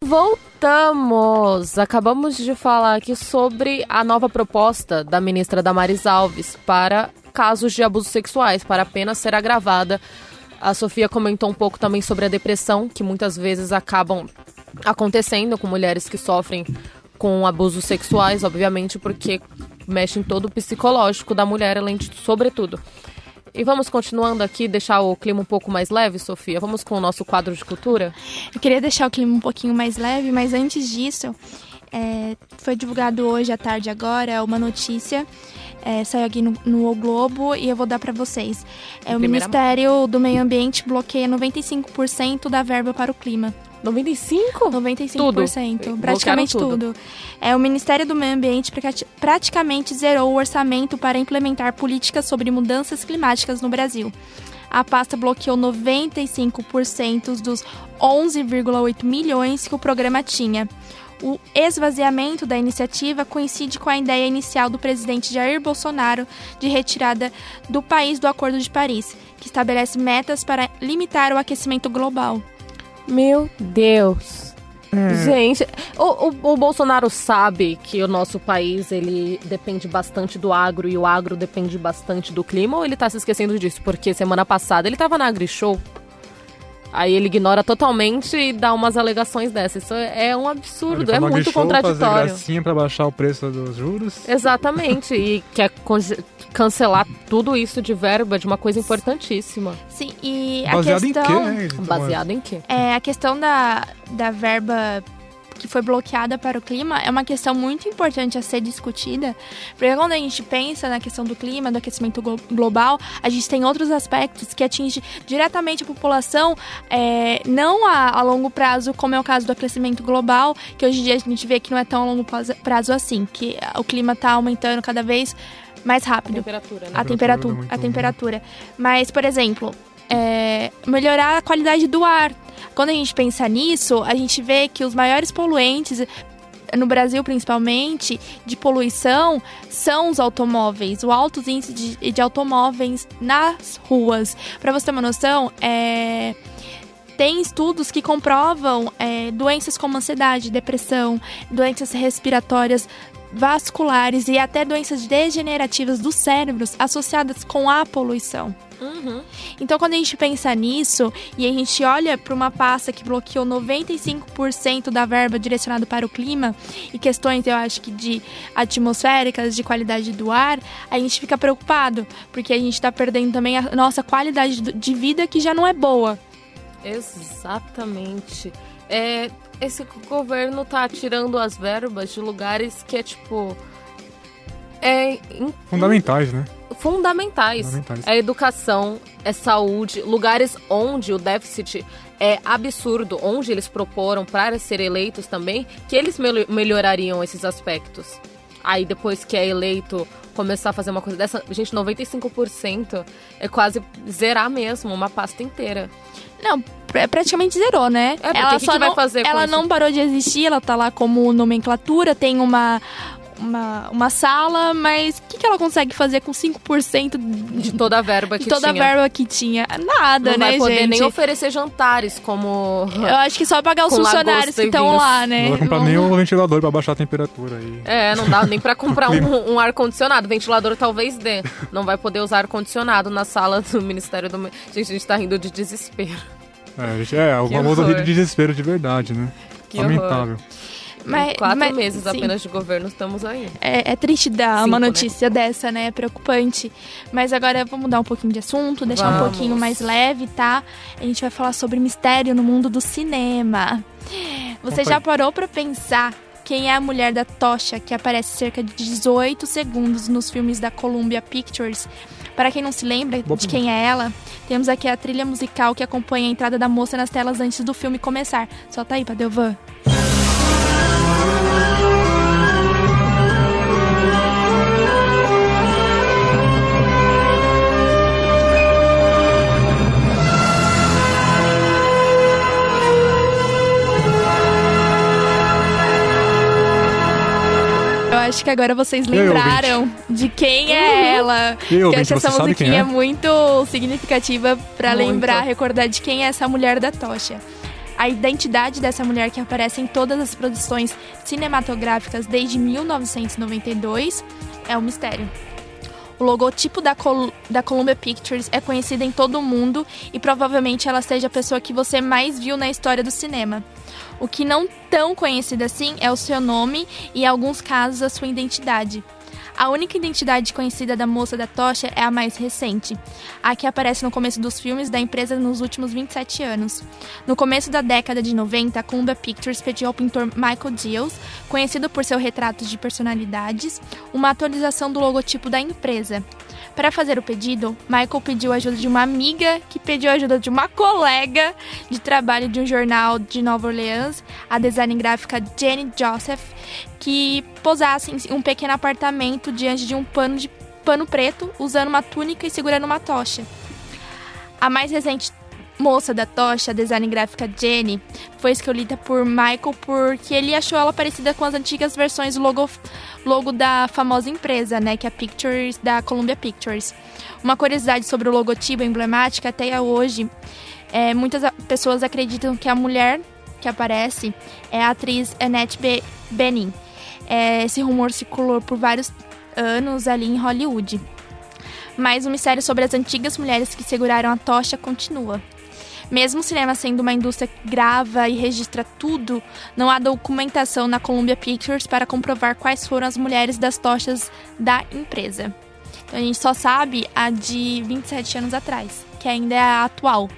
Voltamos! Acabamos de falar aqui sobre a nova proposta da ministra Damares Alves para casos de abusos sexuais, para a pena ser agravada. A Sofia comentou um pouco também sobre a depressão, que muitas vezes acabam acontecendo com mulheres que sofrem com abusos sexuais, obviamente, porque mexe em todo o psicológico da mulher, além de sobretudo. E vamos continuando aqui, deixar o clima um pouco mais leve, Sofia. Vamos com o nosso quadro de cultura? Eu queria deixar o clima um pouquinho mais leve, mas antes disso, é, foi divulgado hoje à tarde agora uma notícia. é, saiu aqui no, no O Globo e eu vou dar para vocês. É, o Primeira Ministério do Meio Ambiente bloqueia 95% da verba para o clima. 95? 95%. Tudo. Praticamente Bloquearam tudo. É, o Ministério do Meio Ambiente prati- praticamente zerou o orçamento para implementar políticas sobre mudanças climáticas no Brasil. A pasta bloqueou 95% dos 11,8 milhões que o programa tinha. O esvaziamento da iniciativa coincide com a ideia inicial do presidente Jair Bolsonaro de retirada do país do Acordo de Paris, que estabelece metas para limitar o aquecimento global. Meu Deus. Gente, o, o, o Bolsonaro sabe que o nosso país ele depende bastante do agro e o agro depende bastante do clima ou ele tá se esquecendo disso? Porque semana passada ele tava na AgriShow Aí ele ignora totalmente e dá umas alegações dessas. Isso é um absurdo, é muito show, contraditório. Fazer gracinha pra baixar o preço dos juros. Exatamente, e quer cancelar tudo isso de verba de uma coisa importantíssima. Sim, e a Baseado em questão... quê, né? Baseado em quê? É, a questão da, da verba que foi bloqueada para o clima é uma questão muito importante a ser discutida, porque quando a gente pensa na questão do clima, do aquecimento glo- global, a gente tem outros aspectos que atingem diretamente a população, é, não a, a longo prazo, como é o caso do aquecimento global, que hoje em dia a gente vê que não é tão a longo prazo- assim, que o clima está aumentando cada vez mais rápido Temperatura, né? a Temperatura temperatura, muito a temperatura. Mas, por exemplo, é, melhorar a qualidade do ar. Quando a gente pensa nisso, a gente vê que os maiores poluentes no Brasil principalmente, de poluição, são os automóveis, o alto índice de, de automóveis nas ruas. Para você ter uma noção, é, tem estudos que comprovam é, doenças como ansiedade, depressão, doenças respiratórias vasculares e até doenças degenerativas dos cérebros associadas com a poluição. Uhum. Então, quando a gente pensa nisso e a gente olha para uma pasta que bloqueou 95% da verba direcionada para o clima e questões, eu acho que de atmosféricas, de qualidade do ar, a gente fica preocupado, porque a gente está perdendo também a nossa qualidade de vida que já não é boa. Exatamente. É, esse governo tá tirando as verbas de lugares que é tipo. É Fundamentais, né? fundamentais. Fundamentais. É educação, é saúde, lugares onde o déficit é absurdo, onde eles proporam para ser eleitos também, que eles mel- melhorariam esses aspectos. Aí depois que é eleito, começar a fazer uma coisa dessa, gente, 95% é quase zerar mesmo uma pasta inteira. Não, pra- praticamente zerou, né? É, o que que vai não, ela não parou de existir, ela tá lá como nomenclatura, tem uma, uma, uma sala, mas o que, que ela consegue fazer com 5% de De toda a verba que de toda tinha. a verba que tinha? Nada, não né, vai poder gente? nem oferecer jantares como Eu acho que só pagar os funcionários que e estão lá, né? Não vai comprar nem o ventilador pra baixar a temperatura aí. É, não dá nem pra comprar um, um ar-condicionado. Ventilador talvez dê. Não vai poder usar ar-condicionado na sala do Ministério do... Gente, a gente tá rindo de desespero. É, gente, é o famoso horror. rir de desespero de verdade, né? Que Lamentável. Mas- quatro mas- meses sim. apenas de governo estamos aí. É, é triste dar Cinco, uma né? notícia dessa, né? É preocupante. Mas agora vamos mudar um pouquinho de assunto, deixar um Vamos. pouquinho mais leve, tá? A gente vai falar sobre mistério no mundo do cinema. Você já parou pra pensar quem é a mulher da tocha que aparece cerca de 18 segundos nos filmes da Columbia Pictures? Para quem não se lembra de quem é ela, temos aqui a trilha musical que acompanha a entrada da moça nas telas antes do filme começar. Solta aí, Padelvan. Eu acho que agora vocês lembraram de quem é ela. E aí, Que ouvinte, acho essa musiquinha é? muito significativa pra Muito. lembrar, recordar de quem é essa mulher da tocha. A identidade dessa mulher que aparece em todas as produções cinematográficas desde 1992 é um mistério. O logotipo da, Col da Columbia Pictures é conhecido em todo o mundo e provavelmente ela seja a pessoa que você mais viu na história do cinema. O que não tão conhecido assim é o seu nome e, em alguns casos, a sua identidade. A única identidade conhecida da moça da tocha é a mais recente, a que aparece no começo dos filmes da empresa nos últimos 27 anos. No começo da década de 90, a Columbia Pictures pediu ao pintor Michael Diels, conhecido por seu retrato de personalidades, uma atualização do logotipo da empresa. Para fazer o pedido, Michael pediu a ajuda de uma amiga, que pediu a ajuda de uma colega de trabalho de um jornal de Nova Orleans, a design gráfica Jenny Joseph, que posasse em um pequeno apartamento diante de um pano de pano preto, usando uma túnica e segurando uma tocha. A mais recente moça da tocha, a design gráfica Jenny, foi escolhida por Michael porque ele achou ela parecida com as antigas versões logo, logo da famosa empresa, né, que é a Pictures da Columbia Pictures. Uma curiosidade sobre o logotipo emblemático até hoje, é, muitas pessoas acreditam que a mulher que aparece é a atriz Annette Be. É, esse rumor circulou por vários anos ali em Hollywood. Mas o mistério sobre as antigas mulheres que seguraram a tocha continua. Mesmo o cinema sendo uma indústria que grava e registra tudo, não há documentação na Columbia Pictures para comprovar quais foram as mulheres das tochas da empresa. Então a gente só sabe a de 27 anos atrás, que ainda é a atual.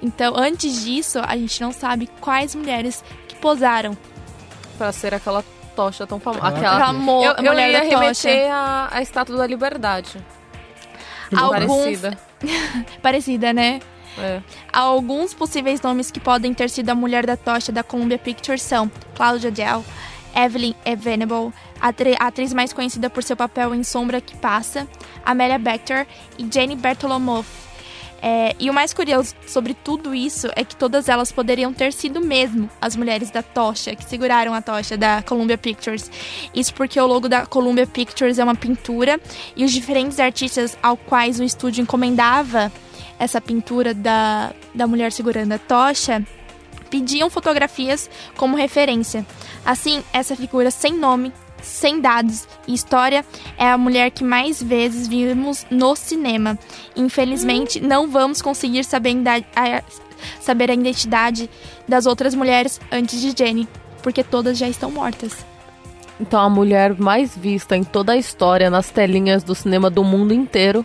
Então, antes disso, a gente não sabe quais mulheres que posaram. Pra ser aquela tocha tão famosa. Aquela... Aquela mo- Eu, eu mulher ia da tocha. à, à Estátua da Liberdade. Alguns- Parecida. Parecida, né? É. Alguns possíveis nomes que podem ter sido a mulher da tocha da Columbia Pictures são Claudia Dell, Evelyn Evenable, a, atri- a atriz mais conhecida por seu papel em Sombra que Passa, Amelia Bector e Jenny Bertolomov. É, e o mais curioso sobre tudo isso é que todas elas poderiam ter sido mesmo as mulheres da tocha, que seguraram a tocha da Columbia Pictures. Isso porque o logo da Columbia Pictures é uma pintura e os diferentes artistas ao quais o estúdio encomendava essa pintura da, da mulher segurando a tocha pediam fotografias como referência. Assim, essa figura sem nome, sem dados e história é a mulher que mais vezes vimos no cinema. Infelizmente, não vamos conseguir saber, a- saber a identidade das outras mulheres antes de Jenny, porque todas já estão mortas. Então, a mulher mais vista em toda a história nas telinhas do cinema do mundo inteiro.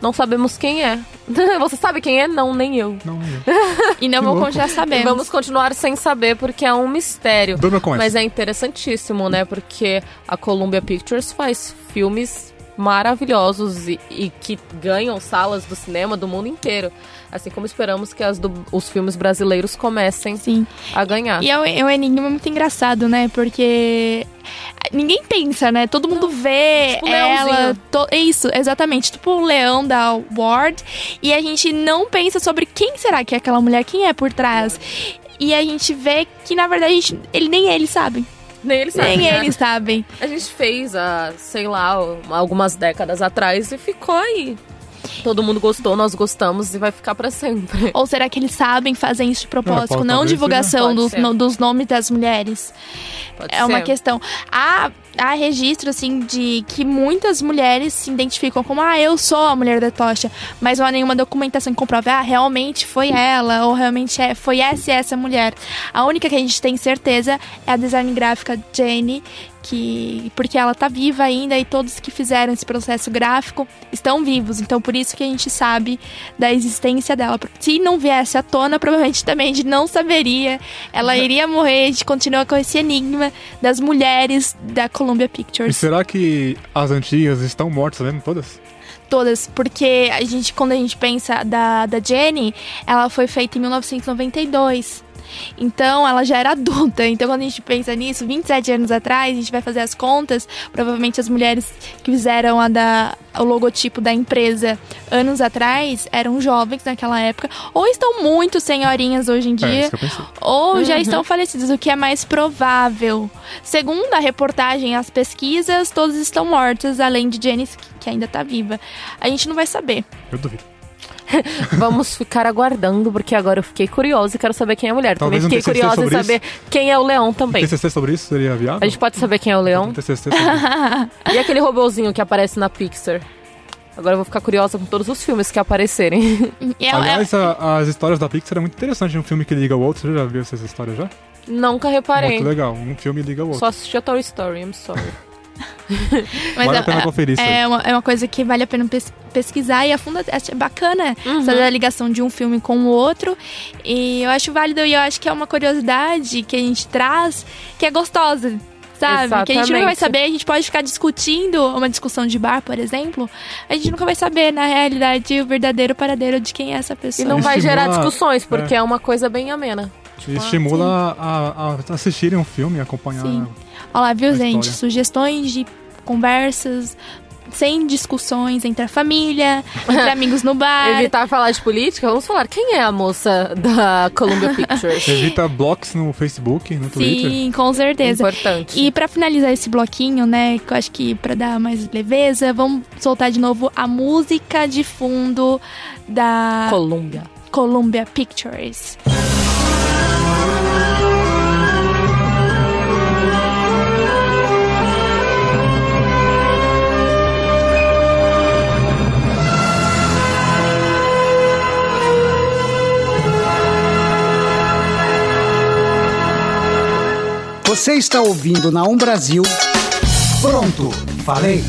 Não sabemos quem é. Você sabe quem é? Não, nem eu. Não, eu. E não vou E sabemos. vamos continuar sem saber porque é um mistério. Durma com Mas essa. é interessantíssimo, né? Porque a Columbia Pictures faz filmes maravilhosos e, e que ganham salas do cinema do mundo inteiro. Assim como esperamos que as do- os filmes brasileiros comecem Sim. a ganhar. E é um, é um enigma muito engraçado, né? Porque ninguém pensa, né? Todo mundo vê Tipo o ela. To, é isso, exatamente. Tipo o leão da Ward. E a gente não pensa sobre quem será que é aquela mulher, quem é por trás. E a gente vê que, na verdade, a gente- ele, nem eles sabem. Nem eles sabem. Nem né? eles sabem. A gente fez há, sei lá, algumas décadas atrás e ficou aí. Todo mundo gostou, nós gostamos e vai ficar pra sempre. Ou será que eles sabem fazer isso de propósito? não talvez divulgação dos, no- dos nomes das mulheres. Pode É uma ser. questão. Há, há registro, assim, de que muitas mulheres se identificam como, ah, eu sou a mulher da tocha, mas não há nenhuma documentação que comprove, ah, realmente foi ela, ou realmente é, foi essa e essa mulher. A única que a gente tem certeza é a design gráfica Jane, que porque ela tá viva ainda e todos que fizeram esse processo gráfico estão vivos. Então por isso que a gente sabe da existência dela. Se não viesse à tona, provavelmente também a gente não saberia. Ela iria morrer, a gente continua com esse enigma das mulheres da Columbia E Pictures. será que as antigas estão mortas mesmo, todas? Todas, porque a gente, quando a gente pensa da, da Jenny, ela foi feita em 1992. Então, ela já era adulta. Então, quando a gente pensa nisso, 27 anos atrás, a gente vai fazer as contas. Provavelmente as mulheres que fizeram a da, o logotipo da empresa anos atrás eram jovens naquela época, ou estão muito senhorinhas hoje em É, dia, pensei. ou já estão falecidas, o que é mais provável. Segundo a reportagem as pesquisas, todas estão mortas, além de Janice, que ainda tá viva. A gente não vai saber. Eu duvido. Vamos ficar aguardando, porque agora eu fiquei curiosa e quero saber quem é a mulher. Talvez também um fiquei TCC curiosa em saber quem é o leão também. TCC sobre isso seria viável? A gente pode saber quem é o leão. Um TCC sobre isso. E aquele robozinho que aparece na Pixar? Agora eu vou ficar curiosa com todos os filmes que aparecerem. É- Aliás, a- as histórias da Pixar é muito interessante. Um filme que liga o outro. Você já viu essas histórias já? Nunca reparei. Muito legal. Um filme liga o outro. Só assisti a Toy Story, I'm sorry. Mas vale é, a pena conferir isso aí. é, uma, é uma coisa que vale a pena pes- pesquisar e a funda é bacana saber a ligação de um filme com o outro. E eu acho válido e eu acho que é uma curiosidade que a gente traz que é gostosa. Sabe? Que a gente nunca vai Exatamente. saber, a gente pode ficar discutindo uma discussão de bar, por exemplo. A gente nunca vai saber, na realidade, o verdadeiro paradeiro de quem é essa E pessoa. não vai Estimula- gerar discussões, porque é. uma coisa bem amena. E estimula a, a assistirem um filme e acompanhar. Sim. Olha lá, viu, a gente? história. Sugestões de conversas sem discussões entre a família, entre amigos no bar. Evitar falar de política, vamos falar quem é a moça da Columbia Pictures. Evita blocos no Facebook, no Twitter. Sim, com certeza. Importante. E pra finalizar esse bloquinho, né, que eu acho que pra dar mais leveza, vamos soltar de novo a música de fundo da Columbia. Columbia Pictures. Você está ouvindo na Um Brasil. Pronto, falei.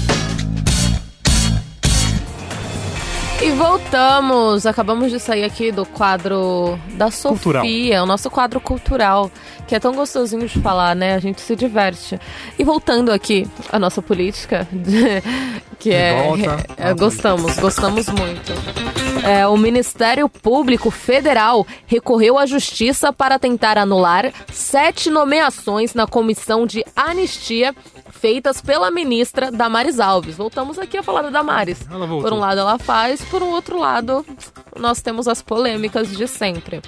E voltamos! Acabamos de sair aqui do quadro da Sofia, Cultural. o nosso quadro cultural, que é tão gostosinho de falar, né? A gente se diverte. E voltando aqui à nossa política, que é, volta é, gostamos, gostamos muito. É, o Ministério Público Federal recorreu à Justiça para tentar anular sete nomeações na comissão de anistia feitas pela ministra Damares Alves. Voltamos aqui a falar da Damares. Por um lado ela faz, por um outro lado nós temos as polêmicas de sempre.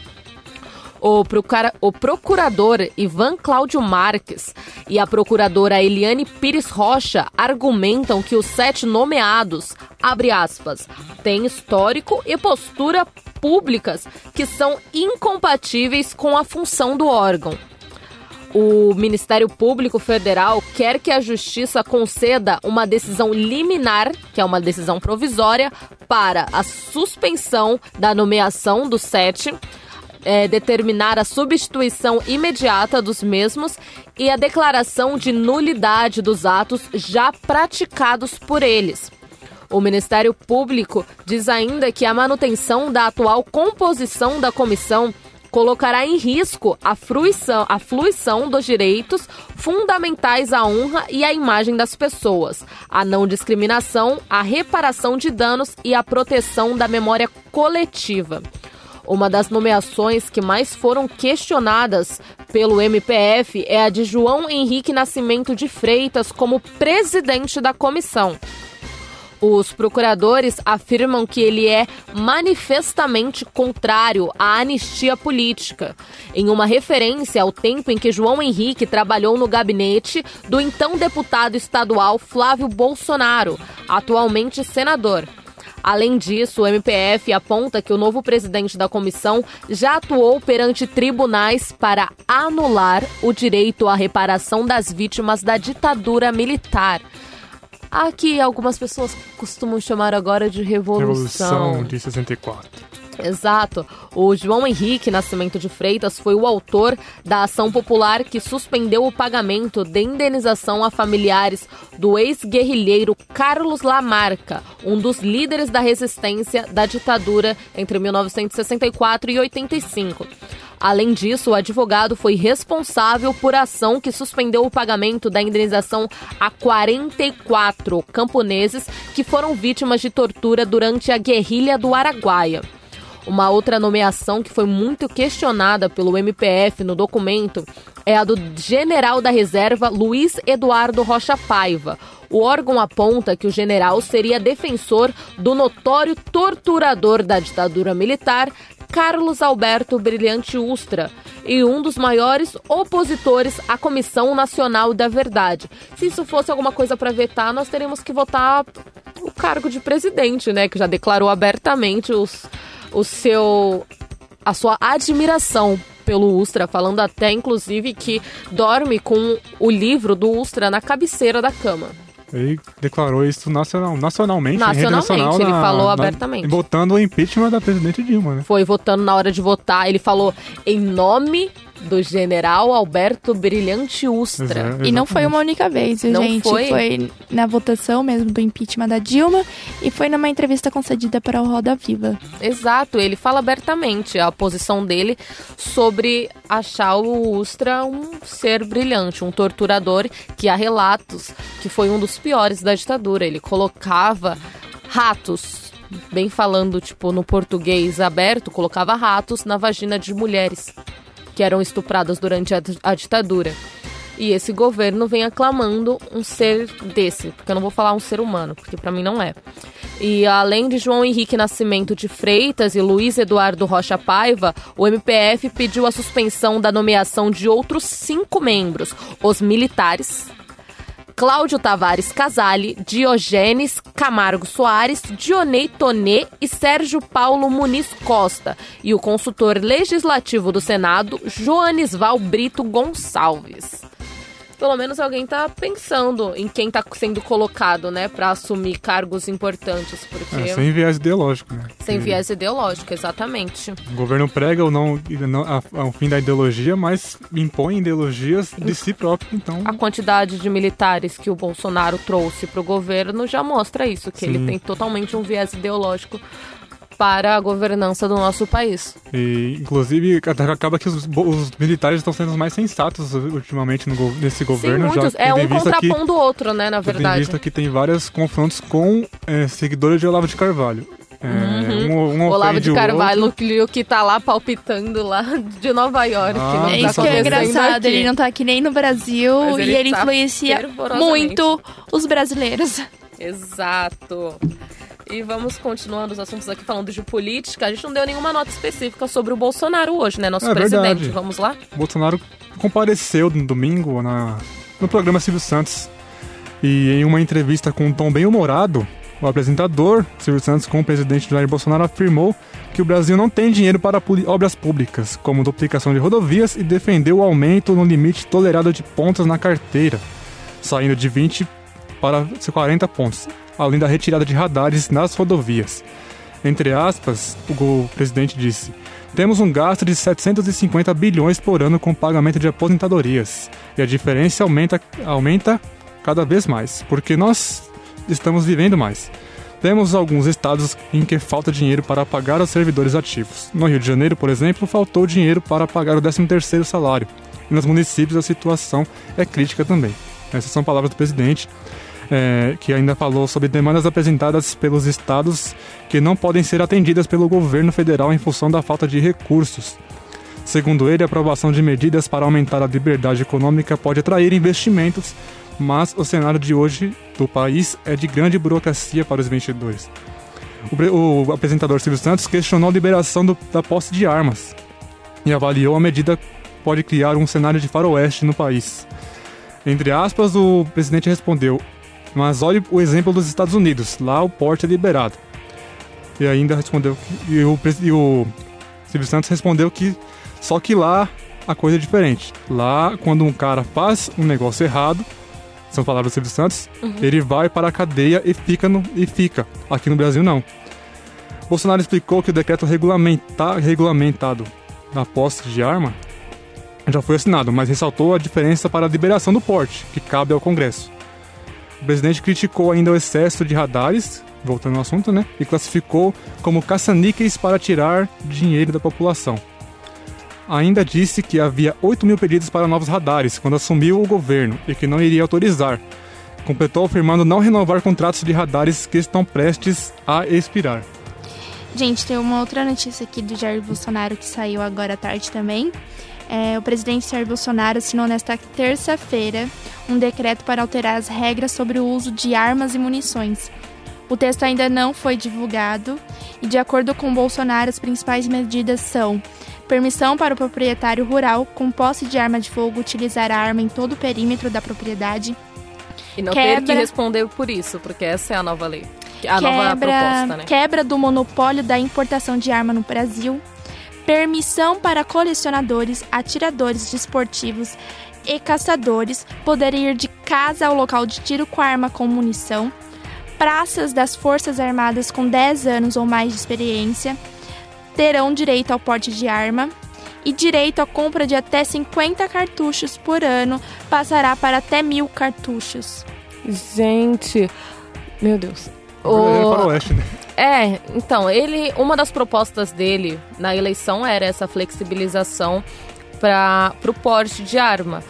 O, procara- o procurador Ivan Cláudio Marques e a procuradora Eliane Pires Rocha argumentam que os sete nomeados, abre aspas, têm histórico e postura públicas que são incompatíveis com a função do órgão. O Ministério Público Federal quer que a Justiça conceda uma decisão liminar, que é uma decisão provisória, para a suspensão da nomeação dos sete, é, determinar a substituição imediata dos mesmos e a declaração de nulidade dos atos já praticados por eles. O Ministério Público diz ainda que a manutenção da atual composição da comissão colocará em risco a fruição, a fluição dos direitos fundamentais à honra e à imagem das pessoas, a não discriminação, a reparação de danos e a proteção da memória coletiva. Uma das nomeações que mais foram questionadas pelo MPF é a de João Henrique Nascimento de Freitas como presidente da comissão. Os procuradores afirmam que ele é manifestamente contrário à anistia política, em uma referência ao tempo em que João Henrique trabalhou no gabinete do então deputado estadual Flávio Bolsonaro, atualmente senador. Além disso, o MPF aponta que o novo presidente da comissão já atuou perante tribunais para anular o direito à reparação das vítimas da ditadura militar. Aqui algumas pessoas costumam chamar agora de revolução. Revolução de 64. Exato. O João Henrique Nascimento de Freitas foi o autor da ação popular que suspendeu o pagamento de indenização a familiares do ex-guerrilheiro Carlos Lamarca, um dos líderes da resistência da ditadura entre 1964 e 85. Além disso, o advogado foi responsável por ação que suspendeu o pagamento da indenização a 44 camponeses que foram vítimas de tortura durante a guerrilha do Araguaia. Uma outra nomeação que foi muito questionada pelo MPF no documento é a do general da reserva Luiz Eduardo Rocha Paiva. O órgão aponta que o general seria defensor do notório torturador da ditadura militar, Carlos Alberto Brilhante Ustra, e um dos maiores opositores à Comissão Nacional da Verdade. Se isso fosse alguma coisa para vetar, nós teríamos que votar o cargo de presidente, né, que já declarou abertamente os, o seu a sua admiração pelo Ustra, falando até inclusive que dorme com o livro do Ustra na cabeceira da cama. Ele declarou isso nacional, nacionalmente, Nacionalmente, nacional, ele na- falou na- abertamente. Votando o impeachment da presidente Dilma, né? Foi votando na hora de votar, ele falou em nome do general Alberto Brilhante Ustra. Exa- E não foi uma única vez, viu, Não gente? foi? na votação mesmo do impeachment da Dilma e foi numa entrevista concedida para o Roda Viva. Exato, ele fala abertamente a posição dele sobre achar o Ustra um ser brilhante, um torturador que há relatos que foi um dos piores da ditadura. Ele colocava ratos, bem falando tipo no português aberto, colocava ratos na vagina de mulheres que eram estupradas durante a, ditadura. E esse governo vem aclamando um ser desse, porque eu não vou falar um ser humano, porque pra mim não é. E além de João Henrique Nascimento de Freitas e Luiz Eduardo Rocha Paiva, o MPF pediu a suspensão da nomeação de outros cinco membros: os militares, Cláudio Tavares Casale, Diogênes Camargo Soares, Dionei Tonê e Sérgio Paulo Muniz Costa, e o consultor legislativo do Senado, Joanisval Brito Gonçalves. Pelo menos alguém tá pensando em quem tá sendo colocado, né, para assumir cargos importantes, porque É, sem viés ideológico, né? sem Que viés ideológico, exatamente. O governo prega ou não, não a, ao fim da ideologia, mas impõe ideologias de si próprio, então... A quantidade de militares que o Bolsonaro trouxe pro governo já mostra isso, que ele Sim. tem totalmente um viés ideológico para a governança do nosso país. E, inclusive, acaba que os, os militares estão sendo os mais sensatos ultimamente no, nesse governo. Sim, muitos. já É um contrapondo do outro, né, na verdade. vista que tem vários confrontos com é, seguidores de Olavo de Carvalho. É, um, um O Olavo de o Carvalho, outro. que, tá lá palpitando lá de Nova York. Ah, É tá isso que é engraçado, aqui. ele não tá aqui nem no Brasil Mas e ele ele tá influencia muito os brasileiros. Exato. E vamos continuando os assuntos aqui falando de política. A gente não deu nenhuma nota específica sobre o Bolsonaro hoje, né? Nosso É presidente. verdade. Vamos lá? Bolsonaro compareceu no domingo na, no programa Silvio Santos. E em uma entrevista com um tom bem humorado, o apresentador Silvio Santos com o presidente Jair Bolsonaro afirmou que o Brasil não tem dinheiro para obras públicas, como duplicação de rodovias, e defendeu o aumento no limite tolerado de pontos na carteira, saindo de 20 para 40 pontos, além da retirada de radares nas rodovias. Entre aspas, o presidente disse: Temos um gasto de 750 bilhões por ano com pagamento de aposentadorias. E a diferença aumenta, aumenta cada vez mais, porque nós estamos vivendo mais. Temos alguns estados em que falta dinheiro para pagar os servidores ativos. No Rio de Janeiro, por exemplo, faltou dinheiro para pagar o 13º salário. E nos municípios a situação é crítica também. Essas são palavras do presidente, é, que ainda falou sobre demandas apresentadas pelos estados que não podem ser atendidas pelo governo federal em função da falta de recursos. Segundo ele, a aprovação de medidas para aumentar a liberdade econômica pode atrair investimentos, mas o cenário de hoje do país é de grande burocracia para os investidores. O, o apresentador Silvio Santos questionou a liberação do- da posse de armas e avaliou a medida pode criar um cenário de faroeste no país. Entre aspas, o presidente respondeu: Mas olhe o exemplo dos Estados Unidos, lá o porte é liberado. E ainda respondeu e o, e o Silvio Santos respondeu que só que lá a coisa é diferente. Lá, quando um cara faz um negócio errado, são palavras do Silvio Santos, ele vai para a cadeia e fica, no, e fica. Aqui no Brasil, não. Bolsonaro explicou que o decreto regulamenta, regulamentado na posse de arma já foi assinado, mas ressaltou a diferença para a liberação do porte, que cabe ao Congresso. O presidente criticou ainda o excesso de radares, voltando ao assunto, né? E classificou como caça-níqueis para tirar dinheiro da população. Ainda disse que havia 8 mil pedidos para novos radares quando assumiu o governo e que não iria autorizar. Completou afirmando não renovar contratos de radares que estão prestes a expirar. Gente, tem uma outra notícia aqui do Jair Bolsonaro que saiu agora à tarde também. É, o presidente Jair Bolsonaro assinou nesta terça-feira um decreto para alterar as regras sobre o uso de armas e munições. O texto ainda não foi divulgado e, de acordo com Bolsonaro, as principais medidas são permissão para o proprietário rural com posse de arma de fogo utilizar a arma em todo o perímetro da propriedade, E não ter que Quebra- responder por isso, porque essa é a nova lei. A nova quebra, proposta, né? quebra do monopólio da importação de arma no Brasil, permissão para colecionadores, atiradores desportivos e caçadores poderem ir de casa ao local de tiro com arma com munição, praças das Forças Armadas com 10 anos ou mais de experiência terão direito ao porte de arma e direito à compra de até 50 cartuchos por ano passará para até mil cartuchos. Gente, meu Deus. É O- faroeste, né? É, então, ele, uma das propostas dele na eleição era essa flexibilização para o porte de arma.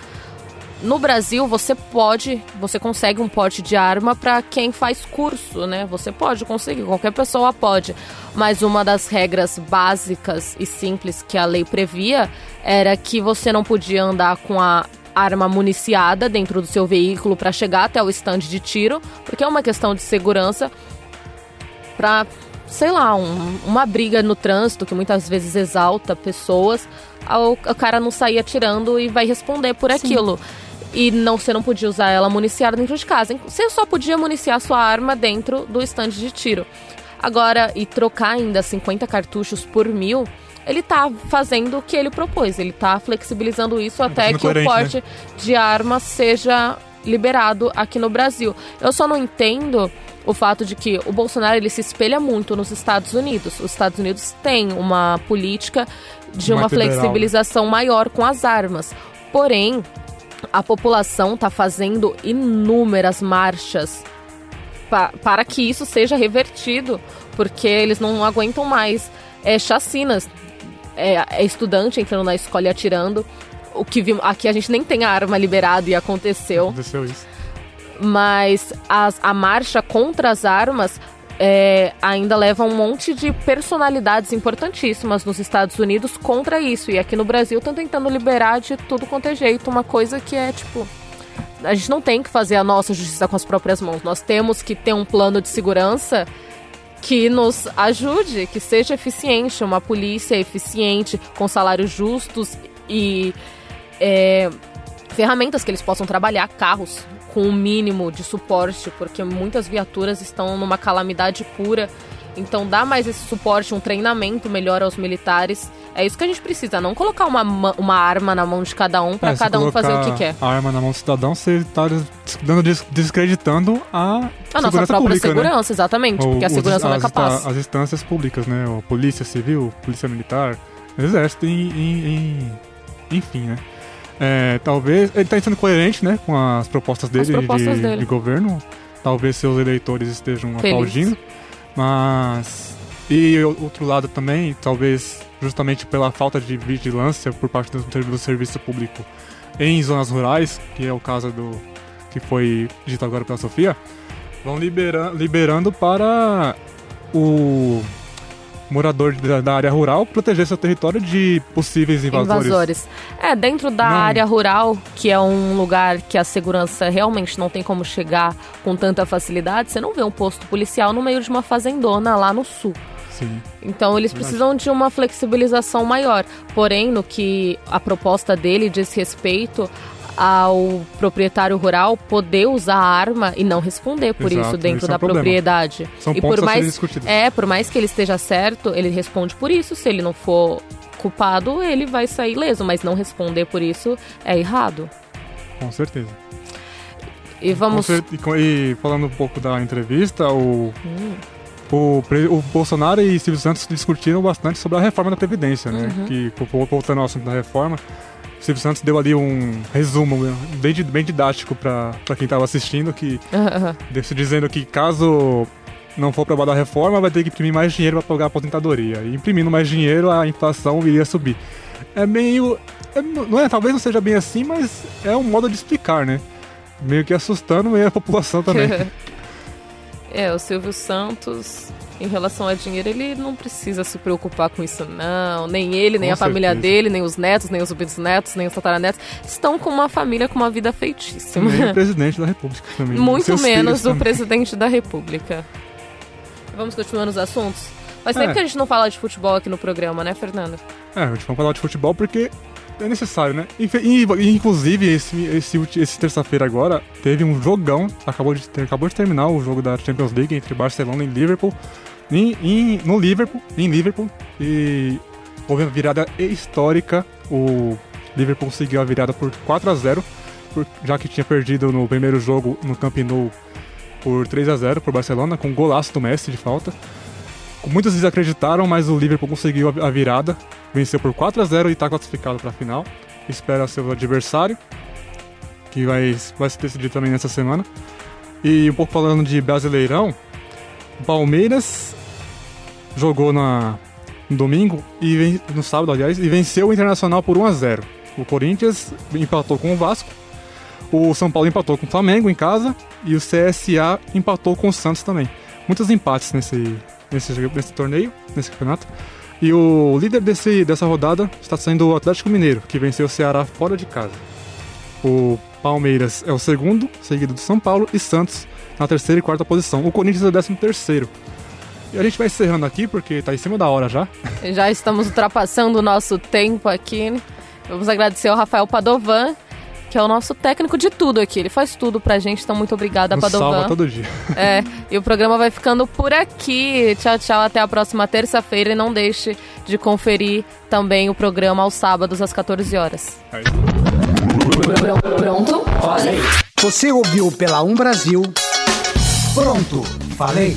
No Brasil, você pode, você consegue um porte de arma para quem faz curso, né? Você pode conseguir, qualquer pessoa pode. Mas uma das regras básicas e simples que a lei previa era que você não podia andar com a arma municiada dentro do seu veículo para chegar até o estande de tiro, porque é uma questão de segurança pra, sei lá, um- uma briga no trânsito que muitas vezes exalta pessoas, ao- o cara não sair atirando e vai responder por aquilo. E não, você não podia usar ela municiada dentro de casa. Você só podia municiar sua arma dentro do estande de tiro. Agora, e trocar ainda 50 cartuchos por mil, ele tá fazendo o que ele propôs. Ele tá flexibilizando isso tá até que o porte de armas seja liberado aqui no Brasil. Eu só não entendo o fato de que o Bolsonaro ele se espelha muito nos Estados Unidos. Os Estados Unidos têm uma política de Mais uma liberal, né? flexibilização maior com as armas. Porém, a população está fazendo inúmeras marchas pa- para que isso seja revertido, porque eles não aguentam mais é, chacinas. É, é estudante entrando na escola e atirando. O que vimos, aqui a gente nem tem a arma liberada e aconteceu Aconteceu isso. mas as- a marcha contra as armas é, ainda leva um monte de personalidades importantíssimas nos Estados Unidos contra isso. E aqui no Brasil estão tentando liberar de tudo quanto é jeito, uma coisa que é tipo. A gente não tem que fazer a nossa justiça com as próprias mãos. Nós temos que ter um plano de segurança que nos ajude, que seja eficiente, uma polícia eficiente, com salários justos e é, ferramentas que eles possam trabalhar, carros com o mínimo de suporte, porque muitas viaturas estão numa calamidade pura. Então dá mais esse suporte, um treinamento melhor aos militares. É isso que a gente precisa, não colocar uma, ma- uma arma na mão de cada um para É, cada um fazer o que quer. A arma na mão do cidadão, você tá dando des- descreditando a, A nossa própria pública, né? segurança, exatamente, porque a Ou- segurança não é as, capaz. As instâncias públicas, né? O polícia civil, polícia militar, exército, em, em- em- enfim, né? É, talvez ele está sendo coerente, né, com as propostas dele, propostas de, dele. de governo. Talvez seus eleitores estejam Felizes. aplaudindo, mas e outro lado também, talvez justamente pela falta de vigilância por parte do, servi- do serviço público em zonas rurais, que é o caso do que foi dito agora pela Sofia, vão libera, liberando para o morador da, da área rural proteger seu território de possíveis invasores. Invasores. É, dentro da Não. área rural, que é um lugar que a segurança realmente não tem como chegar com tanta facilidade, você não vê um posto policial no meio de uma fazendona lá no sul. Sim. Então eles precisam de uma flexibilização maior. Porém, no que a proposta dele diz respeito ao proprietário rural poder usar a arma e não responder por Exato, isso dentro esse é da o problema. propriedade. São e por mais é, por mais que ele esteja certo, ele responde por isso. Se ele não for culpado, ele vai sair leso, mas não responder por isso é errado. Com certeza. E vamos e, e falando um pouco da entrevista, o, Hum. O, o Bolsonaro e Silvio Santos discutiram bastante sobre a reforma da Previdência, né? Uhum. Que, vo- voltando ao assunto da reforma, o Silvio Santos deu ali um resumo né, bem, bem didático para quem estava assistindo, que desse- dizendo que caso não for aprovada a reforma, vai ter que imprimir mais dinheiro para pagar a aposentadoria. E imprimindo mais dinheiro, a inflação iria subir. É meio. é- não é, talvez não seja bem assim, mas é um modo de explicar, né? Meio que assustando a população também. É, o Silvio Santos, em relação a dinheiro, ele não precisa se preocupar com isso, não. Nem ele, nem Com a família certeza. dele, nem os netos, nem os bisnetos, nem os tataranetos estão com uma família com uma vida feitíssima. Nem o presidente da República também. Muito Seus menos o presidente da República. Vamos continuar nos assuntos? Faz tempo É. que a gente não fala de futebol aqui no programa, né, Fernando? É, a gente vai falar de futebol porque é necessário, né? E- Inclusive, esse, esse, esse terça-feira agora, teve um jogão, acabou de, acabou de terminar o jogo da Champions League entre Barcelona e Liverpool, em, em- no Liverpool, em Liverpool, e houve uma virada histórica, o Liverpool conseguiu a virada por 4 a 0 por- já que tinha perdido no primeiro jogo no Camp Nou por 3 a 0 por Barcelona, com golaço do Messi de falta. Muitos desacreditaram, mas o Liverpool conseguiu a virada, venceu por 4 a 0 e está classificado para a final. Espera seu adversário, que vai, vai se decidir também nessa semana. E um pouco falando de Brasileirão, Palmeiras jogou na, no domingo, e no sábado, aliás, e venceu o Internacional por 1 a 0 O Corinthians empatou com o Vasco, o São Paulo empatou com o Flamengo em casa e o CSA empatou com o Santos também. Muitos empates nesse, nesse, nesse torneio, nesse campeonato. E o líder desse, dessa rodada está sendo o Atlético Mineiro, que venceu o Ceará fora de casa. O Palmeiras é o segundo, seguido do São Paulo, e Santos na terceira e quarta posição. O Corinthians é o décimo terceiro. E a gente vai encerrando aqui, porque está em cima da hora já. Já estamos ultrapassando o nosso tempo aqui. Vamos agradecer ao Rafael Padovan, que é o nosso técnico de tudo aqui. Ele faz tudo pra gente, então muito obrigada, Nos Padovan. salva todo dia. É, e o programa vai ficando por aqui. Tchau, tchau, até a próxima terça-feira. E não deixe de conferir também o programa aos sábados, às 14 horas. Aí. Pronto? Você ouviu pela Um Brasil. Pronto, falei.